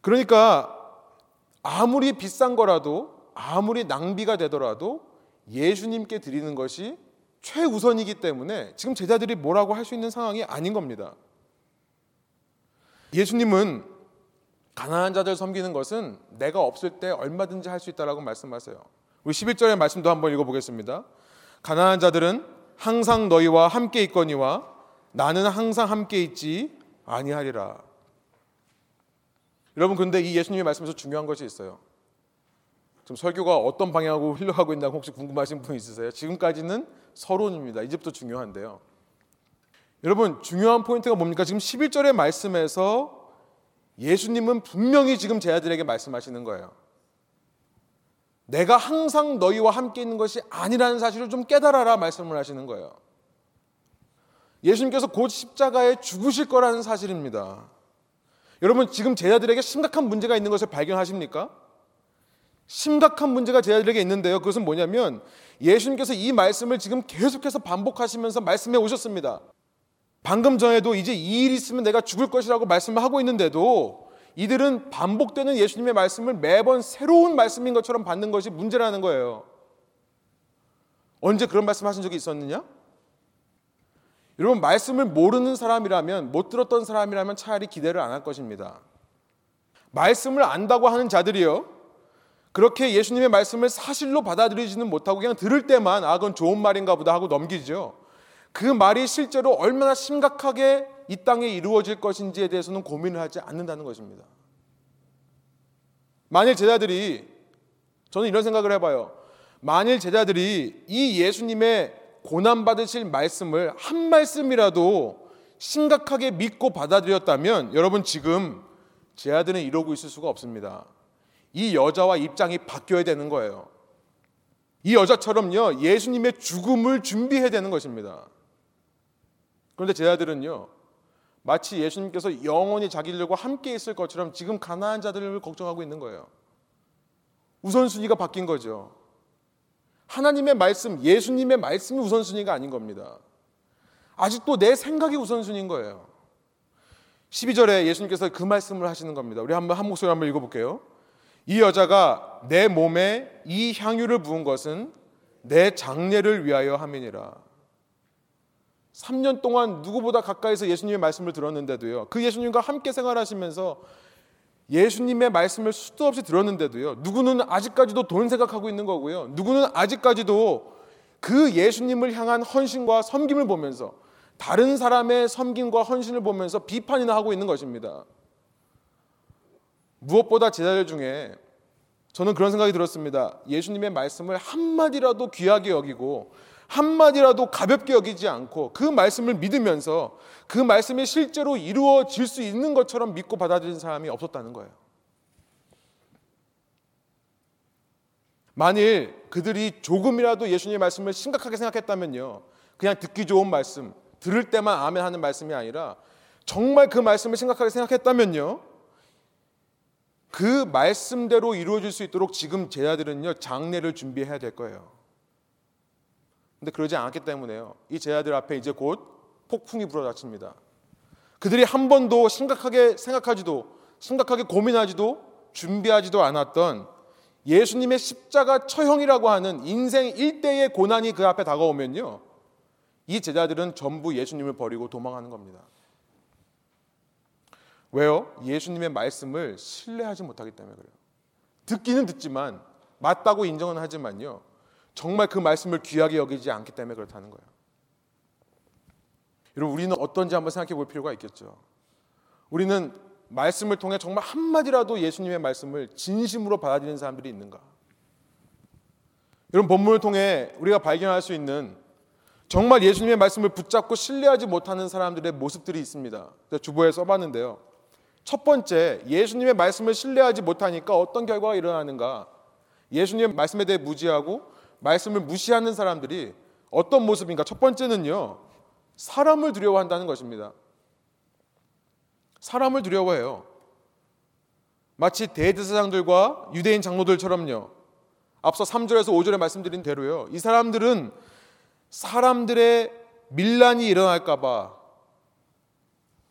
그러니까 아무리 비싼 거라도 아무리 낭비가 되더라도 예수님께 드리는 것이 최우선이기 때문에 지금 제자들이 뭐라고 할 수 있는 상황이 아닌 겁니다. 예수님은 가난한 자들 섬기는 것은 내가 없을 때 얼마든지 할 수 있다라고 말씀하세요. 우리 11절의 말씀도 한번 읽어 보겠습니다. 가난한 자들은 항상 너희와 함께 있거니와 나는 항상 함께 있지 아니하리라. 여러분 근데 이 예수님의 말씀에서 중요한 것이 있어요. 지금 설교가 어떤 방향으로 흘러가고 있나고 혹시 궁금하신 분 있으세요? 지금까지는 서론입니다. 이제부터 중요한데요. 여러분 중요한 포인트가 뭡니까? 지금 11절의 말씀에서 예수님은 분명히 지금 제 아들에게 말씀하시는 거예요. 내가 항상 너희와 함께 있는 것이 아니라는 사실을 좀 깨달아라 말씀을 하시는 거예요. 예수님께서 곧 십자가에 죽으실 거라는 사실입니다. 여러분 지금 제자들에게 심각한 문제가 있는 것을 발견하십니까? 심각한 문제가 제자들에게 있는데요. 그것은 뭐냐면 예수님께서 이 말씀을 지금 계속해서 반복하시면서 말씀해 오셨습니다. 방금 전에도 이제 이 일이 있으면 내가 죽을 것이라고 말씀을 하고 있는데도 이들은 반복되는 예수님의 말씀을 매번 새로운 말씀인 것처럼 받는 것이 문제라는 거예요. 언제 그런 말씀 하신 적이 있었느냐? 여러분 말씀을 모르는 사람이라면 못 들었던 사람이라면 차라리 기대를 안 할 것입니다. 말씀을 안다고 하는 자들이요. 그렇게 예수님의 말씀을 사실로 받아들이지는 못하고 그냥 들을 때만 아 그건 좋은 말인가 보다 하고 넘기죠. 그 말이 실제로 얼마나 심각하게 이 땅에 이루어질 것인지에 대해서는 고민을 하지 않는다는 것입니다. 만일 제자들이 저는 이런 생각을 해봐요. 만일 제자들이 이 예수님의 고난 받으실 말씀을 한 말씀이라도 심각하게 믿고 받아들였다면 여러분 지금 제 아들은 이러고 있을 수가 없습니다. 이 여자와 입장이 바뀌어야 되는 거예요. 이 여자처럼요, 예수님의 죽음을 준비해야 되는 것입니다. 그런데 제 아들은요, 마치 예수님께서 영원히 자기들과 함께 있을 것처럼 지금 가난한 자들을 걱정하고 있는 거예요. 우선순위가 바뀐 거죠. 하나님의 말씀, 예수님의 말씀이 우선순위가 아닌 겁니다. 아직도 내 생각이 우선순위인 거예요. 12절에 예수님께서 그 말씀을 하시는 겁니다. 우리 한번 한 목소리 한번 읽어볼게요. 이 여자가 내 몸에 이 향유를 부은 것은 내 장례를 위하여 함이니라. 3년 동안 누구보다 가까이서 예수님의 말씀을 들었는데도요. 그 예수님과 함께 생활하시면서 예수님의 말씀을 수도 없이 들었는데도요. 누구는 아직까지도 돈 생각하고 있는 거고요. 누구는 아직까지도 그 예수님을 향한 헌신과 섬김을 보면서 다른 사람의 섬김과 헌신을 보면서 비판이나 하고 있는 것입니다. 무엇보다 제자들 중에 저는 그런 생각이 들었습니다. 예수님의 말씀을 한마디라도 귀하게 여기고 한마디라도 가볍게 여기지 않고 그 말씀을 믿으면서 그 말씀이 실제로 이루어질 수 있는 것처럼 믿고 받아들인 사람이 없었다는 거예요. 만일 그들이 조금이라도 예수님의 말씀을 심각하게 생각했다면요. 그냥 듣기 좋은 말씀, 들을 때만 아멘 하는 말씀이 아니라 정말 그 말씀을 심각하게 생각했다면요. 그 말씀대로 이루어질 수 있도록 지금 제자들은요, 장례를 준비해야 될 거예요. 근데 그러지 않았기 때문에요. 이 제자들 앞에 이제 곧 폭풍이 불어닥칩니다. 그들이 한 번도 심각하게 생각하지도, 심각하게 고민하지도, 준비하지도 않았던 예수님의 십자가 처형이라고 하는 인생 일대의 고난이 그 앞에 다가오면요. 이 제자들은 전부 예수님을 버리고 도망하는 겁니다. 왜요? 예수님의 말씀을 신뢰하지 못하기 때문에 그래요. 듣기는 듣지만 맞다고 인정은 하지만요. 정말 그 말씀을 귀하게 여기지 않기 때문에 그렇다는 거예요. 여러분 우리는 어떤지 한번 생각해 볼 필요가 있겠죠. 우리는 말씀을 통해 정말 한마디라도 예수님의 말씀을 진심으로 받아들이는 사람들이 있는가? 여러분 본문을 통해 우리가 발견할 수 있는 정말 예수님의 말씀을 붙잡고 신뢰하지 못하는 사람들의 모습들이 있습니다. 주보에 써봤는데요. 첫 번째, 예수님의 말씀을 신뢰하지 못하니까 어떤 결과가 일어나는가? 예수님의 말씀에 대해 무지하고 말씀을 무시하는 사람들이 어떤 모습인가? 첫 번째는요, 사람을 두려워한다는 것입니다. 사람을 두려워해요. 마치 대제사장들과 유대인 장로들처럼요. 앞서 3절에서 5절에 말씀드린 대로요. 이 사람들은 사람들의 밀란이 일어날까봐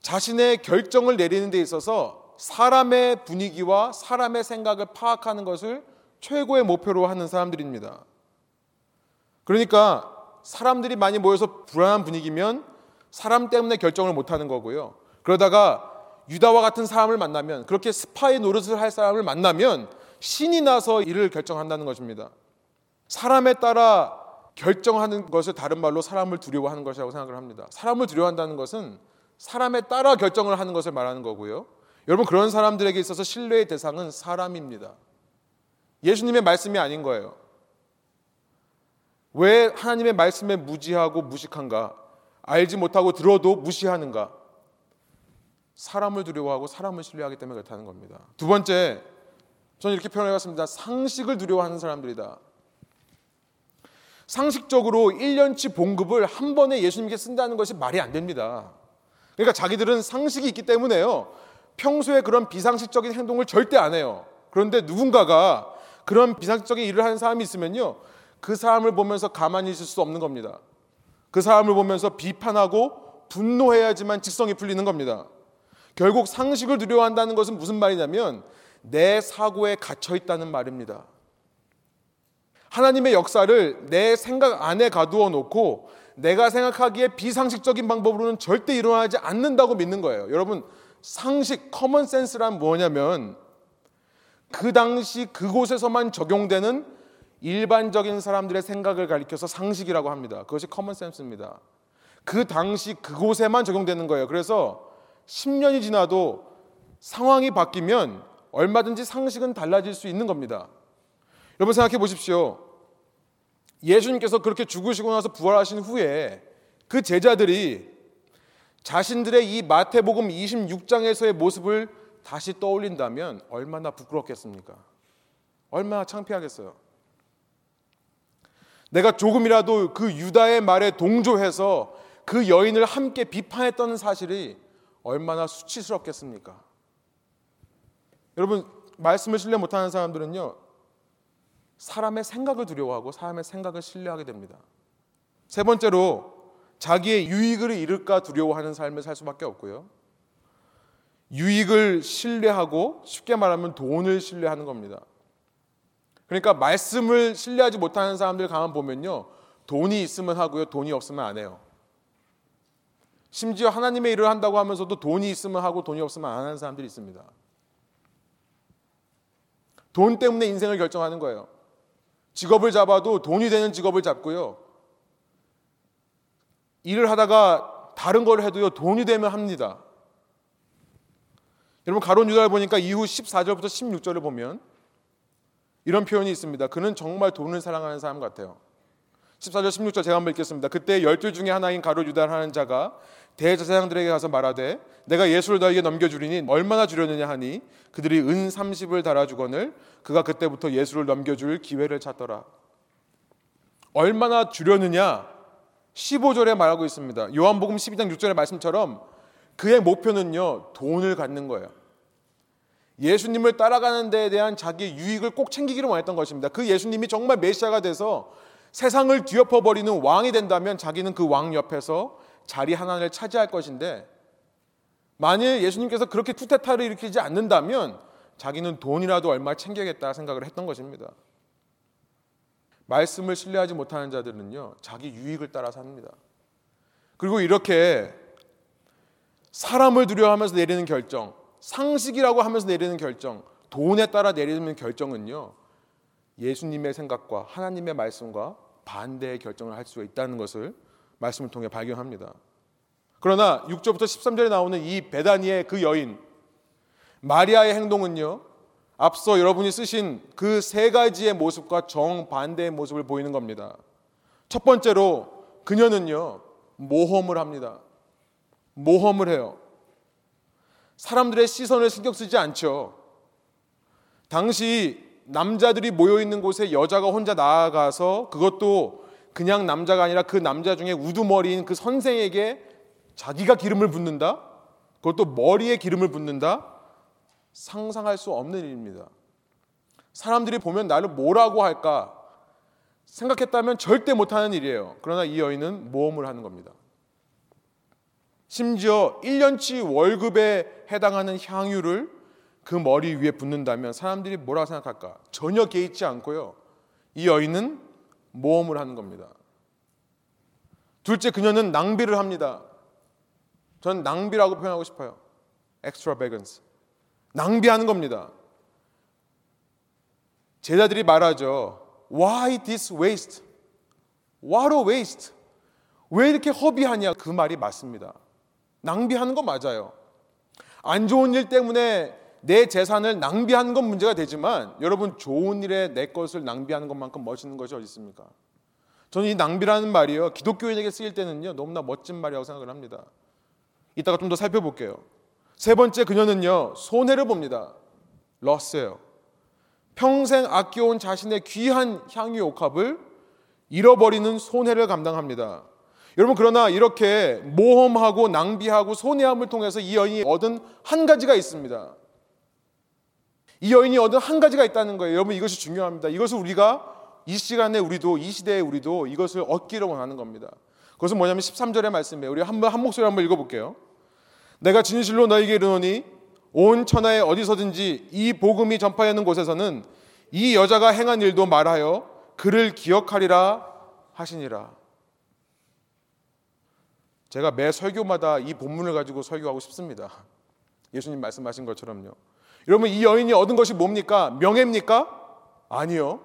자신의 결정을 내리는 데 있어서 사람의 분위기와 사람의 생각을 파악하는 것을 최고의 목표로 하는 사람들입니다. 그러니까 사람들이 많이 모여서 불안한 분위기면 사람 때문에 결정을 못 하는 거고요. 그러다가 유다와 같은 사람을 만나면 그렇게 스파이 노릇을 할 사람을 만나면 신이 나서 일을 결정한다는 것입니다. 사람에 따라 결정하는 것을 다른 말로 사람을 두려워하는 것이라고 생각을 합니다. 사람을 두려워한다는 것은 사람에 따라 결정을 하는 것을 말하는 거고요. 여러분 그런 사람들에게 있어서 신뢰의 대상은 사람입니다. 예수님의 말씀이 아닌 거예요. 왜 하나님의 말씀에 무지하고 무식한가? 알지 못하고 들어도 무시하는가? 사람을 두려워하고 사람을 신뢰하기 때문에 그렇다는 겁니다. 두 번째, 저는 이렇게 표현해봤습니다. 상식을 두려워하는 사람들이다. 상식적으로 1년치 봉급을 한 번에 예수님께 쓴다는 것이 말이 안 됩니다. 그러니까 자기들은 상식이 있기 때문에요. 평소에 그런 비상식적인 행동을 절대 안 해요. 그런데 누군가가 그런 비상식적인 일을 하는 사람이 있으면요. 그 사람을 보면서 가만히 있을 수 없는 겁니다. 그 사람을 보면서 비판하고 분노해야지만 직성이 풀리는 겁니다. 결국 상식을 두려워한다는 것은 무슨 말이냐면 내 사고에 갇혀 있다는 말입니다. 하나님의 역사를 내 생각 안에 가두어 놓고 내가 생각하기에 비상식적인 방법으로는 절대 일어나지 않는다고 믿는 거예요. 여러분, 상식, common sense란 뭐냐면 그 당시 그곳에서만 적용되는 일반적인 사람들의 생각을 가리켜서 상식이라고 합니다. 그것이 common sense입니다. 그 당시 그곳에만 적용되는 거예요. 그래서 10년이 지나도 상황이 바뀌면 얼마든지 상식은 달라질 수 있는 겁니다. 여러분 생각해 보십시오. 예수님께서 그렇게 죽으시고 나서 부활하신 후에 그 제자들이 자신들의 이 마태복음 26장에서의 모습을 다시 떠올린다면 얼마나 부끄럽겠습니까? 얼마나 창피하겠어요. 내가 조금이라도 그 유다의 말에 동조해서 그 여인을 함께 비판했던 사실이 얼마나 수치스럽겠습니까? 여러분, 말씀을 신뢰 못하는 사람들은요, 사람의 생각을 두려워하고 사람의 생각을 신뢰하게 됩니다. 세 번째로, 자기의 유익을 잃을까 두려워하는 삶을 살 수밖에 없고요. 유익을 신뢰하고 쉽게 말하면 돈을 신뢰하는 겁니다. 그러니까 말씀을 신뢰하지 못하는 사람들 가만 보면요. 돈이 있으면 하고요. 돈이 없으면 안 해요. 심지어 하나님의 일을 한다고 하면서도 돈이 있으면 하고 돈이 없으면 안 하는 사람들이 있습니다. 돈 때문에 인생을 결정하는 거예요. 직업을 잡아도 돈이 되는 직업을 잡고요. 일을 하다가 다른 걸 해도요. 돈이 되면 합니다. 여러분 가론 유다를 보니까 이후 14절부터 16절을 보면 이런 표현이 있습니다. 그는 정말 돈을 사랑하는 사람 같아요. 14절 16절 제가 한번 읽겠습니다. 그때 열둘 중에 하나인 가롯 유다를 하는 자가 대제사장들에게 가서 말하되 내가 예수를 너에게 넘겨주리니 얼마나 주려느냐 하니 그들이 은 30을 달아주거늘 그가 그때부터 예수를 넘겨줄 기회를 찾더라. 얼마나 주려느냐 15절에 말하고 있습니다. 요한복음 12장 6절의 말씀처럼 그의 목표는요 돈을 갖는 거예요. 예수님을 따라가는 데에 대한 자기의 유익을 꼭 챙기기를 원했던 것입니다. 그 예수님이 정말 메시아가 돼서 세상을 뒤엎어 버리는 왕이 된다면 자기는 그 왕 옆에서 자리 하나를 차지할 것인데 만일 예수님께서 그렇게 쿠데타를 일으키지 않는다면 자기는 돈이라도 얼마 챙겨야겠다 생각을 했던 것입니다. 말씀을 신뢰하지 못하는 자들은요 자기 유익을 따라 삽니다. 그리고 이렇게 사람을 두려워하면서 내리는 결정, 상식이라고 하면서 내리는 결정, 돈에 따라 내리는 결정은요 예수님의 생각과 하나님의 말씀과 반대의 결정을 할 수가 있다는 것을 말씀을 통해 발견합니다. 그러나 6절부터 13절에 나오는 이 베다니의 그 여인 마리아의 행동은요. 앞서 여러분이 쓰신 그 세 가지의 모습과 정반대의 모습을 보이는 겁니다. 첫 번째로 그녀는요. 모험을 합니다. 모험을 해요. 사람들의 시선을 신경 쓰지 않죠. 당시 남자들이 모여 있는 곳에 여자가 혼자 나아가서 그것도 그냥 남자가 아니라 그 남자 중에 우두머리인 그 선생에게 자기가 기름을 붓는다? 그것도 머리에 기름을 붓는다? 상상할 수 없는 일입니다. 사람들이 보면 나를 뭐라고 할까 생각했다면 절대 못하는 일이에요. 그러나 이 여인은 모험을 하는 겁니다. 심지어 1년치 월급에 해당하는 향유를 그 머리 위에 붓는다면 사람들이 뭐라고 생각할까? 전혀 개의치 않고요. 이 여인은 모험을 하는 겁니다. 둘째, 그녀는 낭비를 합니다. 저는 낭비라고 표현하고 싶어요. extravagance. 낭비하는 겁니다. 제자들이 말하죠. Why this waste? What a waste? 왜 이렇게 허비하냐? 그 말이 맞습니다. 낭비하는 거 맞아요. 안 좋은 일 때문에 내 재산을 낭비하는 건 문제가 되지만 여러분 좋은 일에 내 것을 낭비하는 것만큼 멋있는 것이 어디 있습니까? 저는 이 낭비라는 말이요 기독교인에게 쓰일 때는요 너무나 멋진 말이라고 생각을 합니다. 이따가 좀 더 살펴볼게요. 세 번째 그녀는요 손해를 봅니다. 러스예요. 평생 아껴온 자신의 귀한 향유 옥합을 잃어버리는 손해를 감당합니다. 여러분 그러나 이렇게 모험하고 낭비하고 손해함을 통해서 이 여인이 얻은 한 가지가 있습니다. 이 여인이 얻은 한 가지가 있다는 거예요. 여러분 이것이 중요합니다. 이것을 우리가 이 시간에 우리도 이 시대에 우리도 이것을 얻기를 원하는 겁니다. 그것은 뭐냐면 13절의 말씀이에요. 우리 한번 한 목소리 한번 읽어 볼게요. 내가 진실로 너에게 이르노니 온 천하에 어디서든지 이 복음이 전파하는 곳에서는 이 여자가 행한 일도 말하여 그를 기억하리라 하시니라. 제가 매 설교마다 이 본문을 가지고 설교하고 싶습니다. 예수님 말씀하신 것처럼요. 여러분 이 여인이 얻은 것이 뭡니까? 명예입니까? 아니요.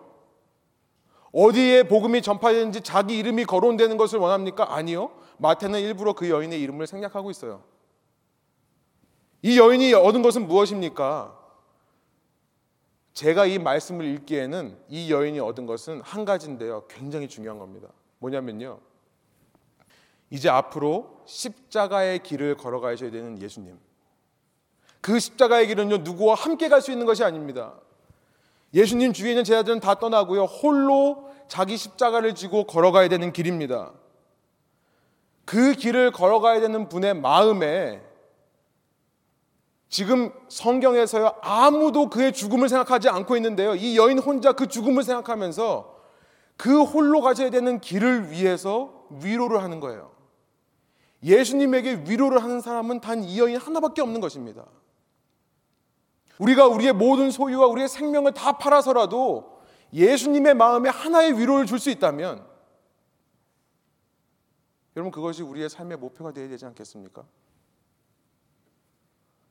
어디에 복음이 전파되는지 자기 이름이 거론되는 것을 원합니까? 아니요. 마태는 일부러 그 여인의 이름을 생략하고 있어요. 이 여인이 얻은 것은 무엇입니까? 제가 이 말씀을 읽기에는 이 여인이 얻은 것은 한 가지인데요. 굉장히 중요한 겁니다. 뭐냐면요. 이제 앞으로 십자가의 길을 걸어가셔야 되는 예수님. 그 십자가의 길은요, 누구와 함께 갈 수 있는 것이 아닙니다. 예수님 주위에 있는 제자들은 다 떠나고요, 홀로 자기 십자가를 지고 걸어가야 되는 길입니다. 그 길을 걸어가야 되는 분의 마음에 지금 성경에서요, 아무도 그의 죽음을 생각하지 않고 있는데요, 이 여인 혼자 그 죽음을 생각하면서 그 홀로 가셔야 되는 길을 위해서 위로를 하는 거예요. 예수님에게 위로를 하는 사람은 단 이 여인 하나밖에 없는 것입니다. 우리가 우리의 모든 소유와 우리의 생명을 다 팔아서라도 예수님의 마음에 하나의 위로를 줄 수 있다면 여러분 그것이 우리의 삶의 목표가 되어야 되지 않겠습니까?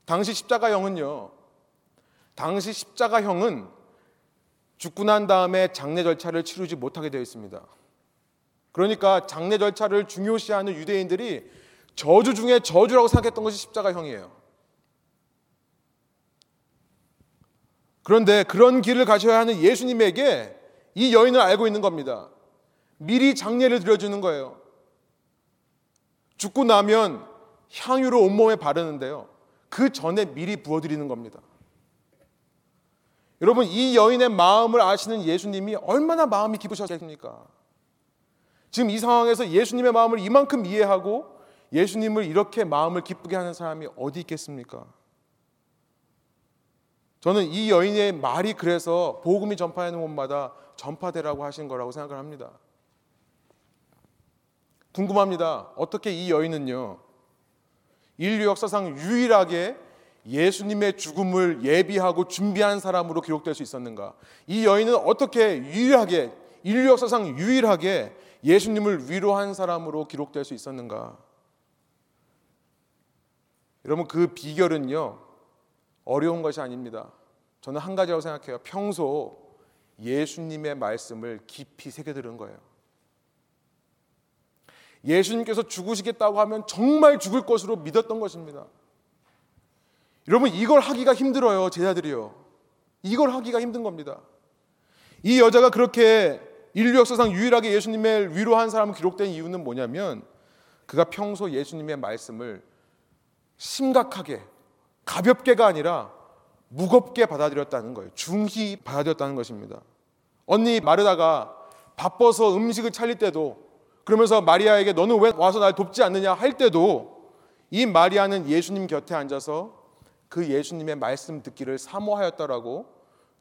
당시 십자가형은요. 당시 십자가형은 죽고 난 다음에 장례 절차를 치르지 못하게 되어 있습니다. 그러니까 장례 절차를 중요시하는 유대인들이 저주 중에 저주라고 생각했던 것이 십자가형이에요. 그런데 그런 길을 가셔야 하는 예수님에게 이 여인을 알고 있는 겁니다. 미리 장례를 드려주는 거예요. 죽고 나면 향유를 온몸에 바르는데요. 그 전에 미리 부어드리는 겁니다. 여러분, 이 여인의 마음을 아시는 예수님이 얼마나 마음이 깊으셨겠습니까? 지금 이 상황에서 예수님의 마음을 이만큼 이해하고 예수님을 이렇게 마음을 기쁘게 하는 사람이 어디 있겠습니까? 저는 이 여인의 말이 그래서 복음이 전파하는 곳마다 전파되라고 하신 거라고 생각을 합니다. 궁금합니다. 어떻게 이 여인은요, 인류 역사상 유일하게 예수님의 죽음을 예비하고 준비한 사람으로 기록될 수 있었는가? 이 여인은 어떻게 유일하게, 인류 역사상 유일하게 예수님을 위로한 사람으로 기록될 수 있었는가? 여러분, 그 비결은요, 어려운 것이 아닙니다. 저는 한 가지라고 생각해요. 평소 예수님의 말씀을 깊이 새겨들은 거예요. 예수님께서 죽으시겠다고 하면 정말 죽을 것으로 믿었던 것입니다. 여러분, 이걸 하기가 힘들어요, 제자들이요. 이걸 하기가 힘든 겁니다. 이 여자가 그렇게 인류 역사상 유일하게 예수님을 위로한 사람을 기록된 이유는 뭐냐면 그가 평소 예수님의 말씀을 심각하게 가볍게가 아니라 무겁게 받아들였다는 거예요. 중히 받아들였다는 것입니다. 언니 마르다가 바빠서 음식을 차릴 때도 그러면서 마리아에게 너는 왜 와서 날 돕지 않느냐 할 때도 이 마리아는 예수님 곁에 앉아서 그 예수님의 말씀 듣기를 사모하였다라고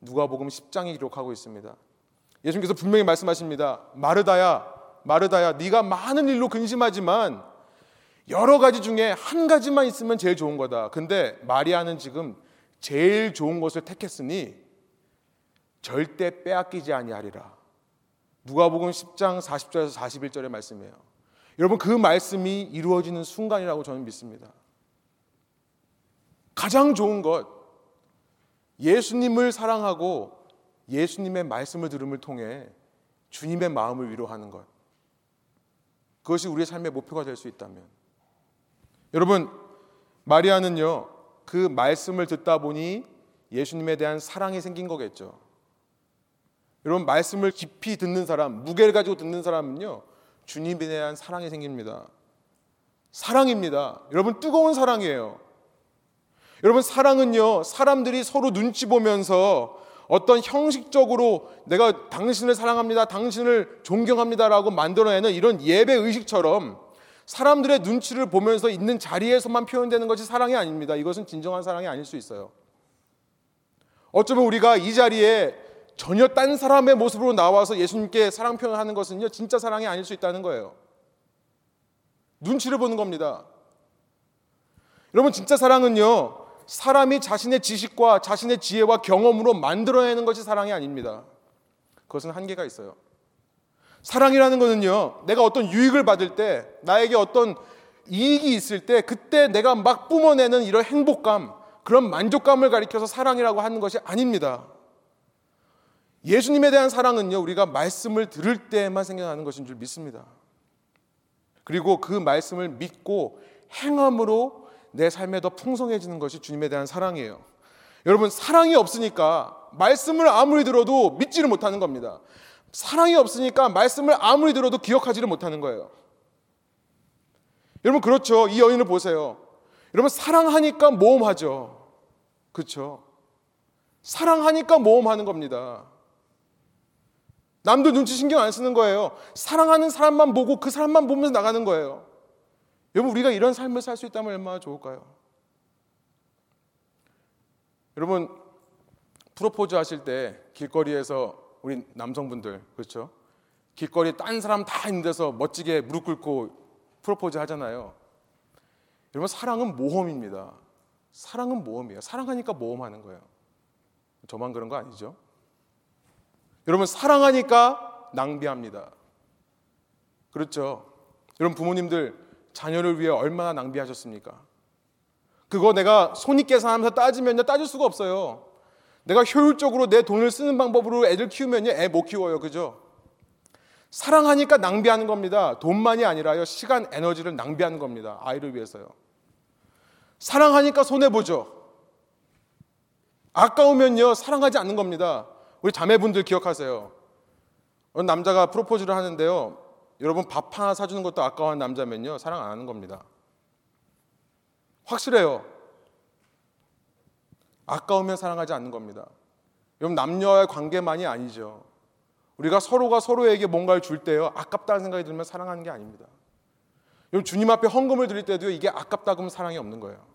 누가복음 10장에 기록하고 있습니다. 예수님께서 분명히 말씀하십니다. 마르다야, 마르다야, 네가 많은 일로 근심하지만 여러 가지 중에 한 가지만 있으면 제일 좋은 거다. 근데 마리아는 지금 제일 좋은 것을 택했으니 절대 빼앗기지 아니하리라. 누가복음 10장 40절에서 41절의 말씀이에요. 여러분 그 말씀이 이루어지는 순간이라고 저는 믿습니다. 가장 좋은 것 예수님을 사랑하고 예수님의 말씀을 들음을 통해 주님의 마음을 위로하는 것. 그것이 우리의 삶의 목표가 될 수 있다면 여러분 마리아는요 그 말씀을 듣다 보니 예수님에 대한 사랑이 생긴 거겠죠. 여러분 말씀을 깊이 듣는 사람, 무게를 가지고 듣는 사람은요. 주님에 대한 사랑이 생깁니다. 사랑입니다. 여러분 뜨거운 사랑이에요. 여러분 사랑은요. 사람들이 서로 눈치 보면서 어떤 형식적으로 내가 당신을 사랑합니다. 당신을 존경합니다라고 만들어내는 이런 예배 의식처럼 사람들의 눈치를 보면서 있는 자리에서만 표현되는 것이 사랑이 아닙니다. 이것은 진정한 사랑이 아닐 수 있어요. 어쩌면 우리가 이 자리에 전혀 딴 사람의 모습으로 나와서 예수님께 사랑 표현하는 것은요, 진짜 사랑이 아닐 수 있다는 거예요. 눈치를 보는 겁니다. 여러분, 진짜 사랑은요, 사람이 자신의 지식과 자신의 지혜와 경험으로 만들어내는 것이 사랑이 아닙니다. 그것은 한계가 있어요. 사랑이라는 것은요, 내가 어떤 유익을 받을 때, 나에게 어떤 이익이 있을 때, 그때 내가 막 뿜어내는 이런 행복감, 그런 만족감을 가리켜서 사랑이라고 하는 것이 아닙니다. 예수님에 대한 사랑은요, 우리가 말씀을 들을 때만 생겨나는 것인 줄 믿습니다. 그리고 그 말씀을 믿고 행함으로 내 삶에 더 풍성해지는 것이 주님에 대한 사랑이에요. 여러분, 사랑이 없으니까 말씀을 아무리 들어도 믿지를 못하는 겁니다. 사랑이 없으니까 말씀을 아무리 들어도 기억하지를 못하는 거예요. 여러분, 그렇죠. 이 여인을 보세요. 여러분, 사랑하니까 모험하죠. 그렇죠. 사랑하니까 모험하는 겁니다. 남들 눈치 신경 안 쓰는 거예요. 사랑하는 사람만 보고 그 사람만 보면서 나가는 거예요. 여러분, 우리가 이런 삶을 살 수 있다면 얼마나 좋을까요? 여러분, 프로포즈 하실 때 길거리에서 우리 남성분들, 그렇죠? 길거리에 딴 사람 다 있는 데서 멋지게 무릎 꿇고 프로포즈 하잖아요. 여러분, 사랑은 모험입니다. 사랑은 모험이에요. 사랑하니까 모험하는 거예요. 저만 그런 거 아니죠? 여러분, 사랑하니까 낭비합니다. 그렇죠? 여러분, 부모님들 자녀를 위해 얼마나 낭비하셨습니까? 그거 내가 손익 계산하면서 따지면요, 따질 수가 없어요. 내가 효율적으로 내 돈을 쓰는 방법으로 애들 키우면요, 애 못 키워요. 그죠? 사랑하니까 낭비하는 겁니다. 돈만이 아니라요, 시간, 에너지를 낭비하는 겁니다. 아이를 위해서요. 사랑하니까 손해보죠. 아까우면요, 사랑하지 않는 겁니다. 우리 자매분들 기억하세요. 어느 남자가 프로포즈를 하는데요. 여러분 밥 하나 사주는 것도 아까워하는 남자면요. 사랑 안 하는 겁니다. 확실해요. 아까우면 사랑하지 않는 겁니다. 여러분 남녀의 관계만이 아니죠. 우리가 서로가 서로에게 뭔가를 줄 때요. 아깝다는 생각이 들면 사랑하는 게 아닙니다. 여러분 주님 앞에 헌금을 드릴 때도 이게 아깝다 그러면 사랑이 없는 거예요.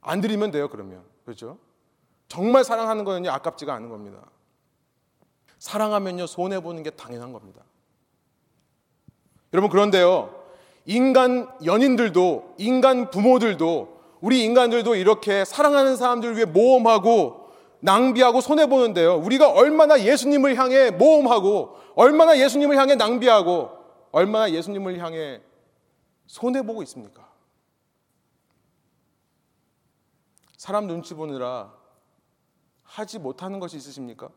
안 드리면 돼요, 그러면. 그렇죠? 정말 사랑하는 거는요, 아깝지가 않은 겁니다. 사랑하면요, 손해 보는 게 당연한 겁니다. 여러분, 그런데요, 인간 연인들도, 인간 부모들도, 우리 인간들도 이렇게 사랑하는 사람들 위해 모험하고, 낭비하고 손해보는데요. 우리가 얼마나 예수님을 향해 모험하고, 얼마나 예수님을 향해 낭비하고, 얼마나 예수님을 향해 손해보고 있습니까? 사람 눈치 보느라 하지 못하는 것이 있으십니까?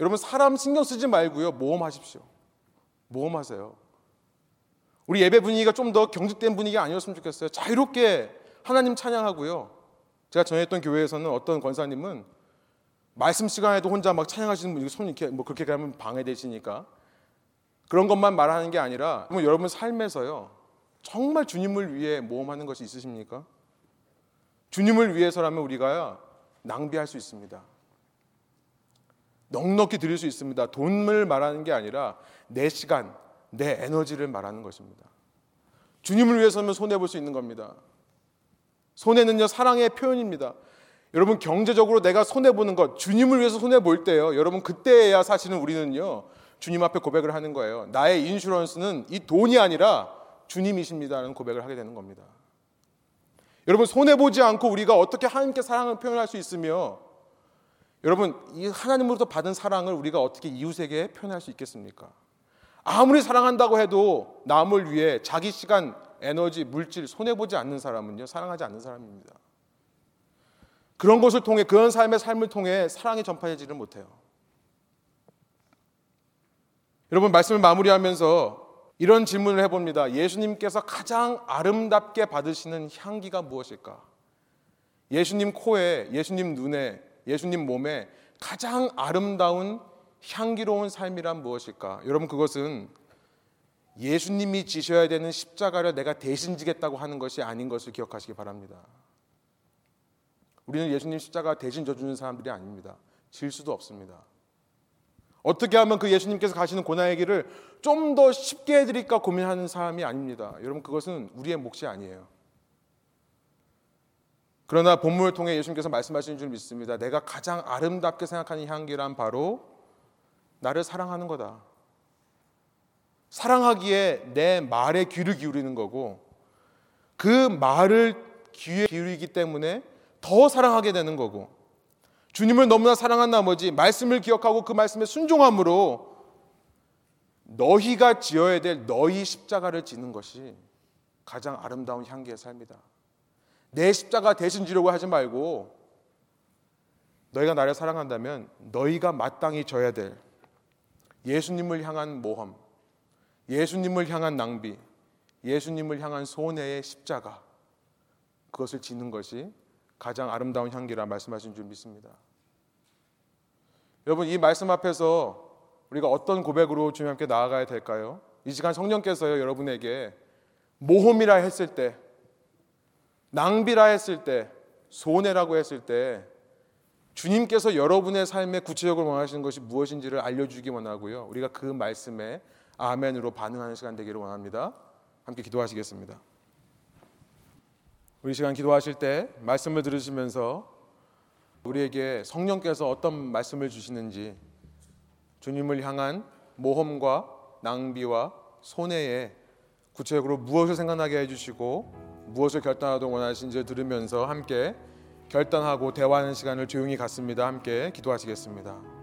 여러분 사람 신경 쓰지 말고요. 모험하십시오. 모험하세요. 우리 예배 분위기가 좀 더 경직된 분위기가 아니었으면 좋겠어요. 자유롭게 하나님 찬양하고요. 제가 전했던 교회에서는 어떤 권사님은 말씀 시간에도 혼자 막 찬양하시는 분이 손 이렇게 뭐 그렇게 가면 방해되시니까 그런 것만 말하는 게 아니라 여러분 삶에서요. 정말 주님을 위해 모험하는 것이 있으십니까? 주님을 위해서라면 우리가 낭비할 수 있습니다. 넉넉히 드릴 수 있습니다. 돈을 말하는 게 아니라 내 시간, 내 에너지를 말하는 것입니다. 주님을 위해서면 손해볼 수 있는 겁니다. 손해는요, 사랑의 표현입니다. 여러분, 경제적으로 내가 손해보는 것, 주님을 위해서 손해볼 때요, 여러분, 그때야 사실은 우리는요, 주님 앞에 고백을 하는 거예요. 나의 인슈런스는 이 돈이 아니라 주님이십니다라는 고백을 하게 되는 겁니다. 여러분, 손해보지 않고 우리가 어떻게 하나님께 사랑을 표현할 수 있으며 여러분, 이 하나님으로부터 받은 사랑을 우리가 어떻게 이웃에게 표현할 수 있겠습니까? 아무리 사랑한다고 해도 남을 위해 자기 시간, 에너지, 물질 손해 보지 않는 사람은요, 사랑하지 않는 사람입니다. 그런 것을 통해, 그런 삶의 삶을 통해 사랑이 전파되지를 못해요. 여러분, 말씀을 마무리하면서 이런 질문을 해봅니다. 예수님께서 가장 아름답게 받으시는 향기가 무엇일까? 예수님 코에, 예수님 눈에, 예수님 몸에 가장 아름다운 향기로운 삶이란 무엇일까? 여러분 그것은 예수님이 지셔야 되는 십자가를 내가 대신 지겠다고 하는 것이 아닌 것을 기억하시기 바랍니다. 우리는 예수님 십자가 대신 져주는 사람들이 아닙니다. 질 수도 없습니다. 어떻게 하면 그 예수님께서 가시는 고난의 길을 좀 더 쉽게 해드릴까 고민하는 사람이 아닙니다. 여러분 그것은 우리의 몫이 아니에요. 그러나 본문을 통해 예수님께서 말씀하시는 줄 믿습니다. 내가 가장 아름답게 생각하는 향기란 바로 나를 사랑하는 거다. 사랑하기에 내 말에 귀를 기울이는 거고 그 말을 귀에 기울이기 때문에 더 사랑하게 되는 거고 주님을 너무나 사랑한 나머지 말씀을 기억하고 그 말씀에 순종함으로 너희가 지어야 될 너희 십자가를 지는 것이 가장 아름다운 향기의 삶이다. 내 십자가 대신 지려고 하지 말고 너희가 나를 사랑한다면 너희가 마땅히 져야 될 예수님을 향한 모험, 예수님을 향한 낭비, 예수님을 향한 손해의 십자가 그것을 지는 것이 가장 아름다운 향기라 말씀하신 줄 믿습니다. 여러분 이 말씀 앞에서 우리가 어떤 고백으로 주님께 나아가야 될까요? 이 시간 성령께서요 여러분에게 모험이라 했을 때, 낭비라 했을 때, 손해라고 했을 때 주님께서 여러분의 삶에 구체적으로 원하시는 것이 무엇인지를 알려주기 원하고요. 우리가 그 말씀에 아멘으로 반응하는 시간 되기를 원합니다. 함께 기도하시겠습니다. 우리 시간 기도하실 때 말씀을 들으시면서 우리에게 성령께서 어떤 말씀을 주시는지 주님을 향한 모험과 낭비와 손해에 구체적으로 무엇을 생각나게 해주시고 무엇을 결단하도록 원하시는지 들으면서 함께 결단하고 대화하는 시간을 조용히 갖습니다. 함께 기도하시겠습니다.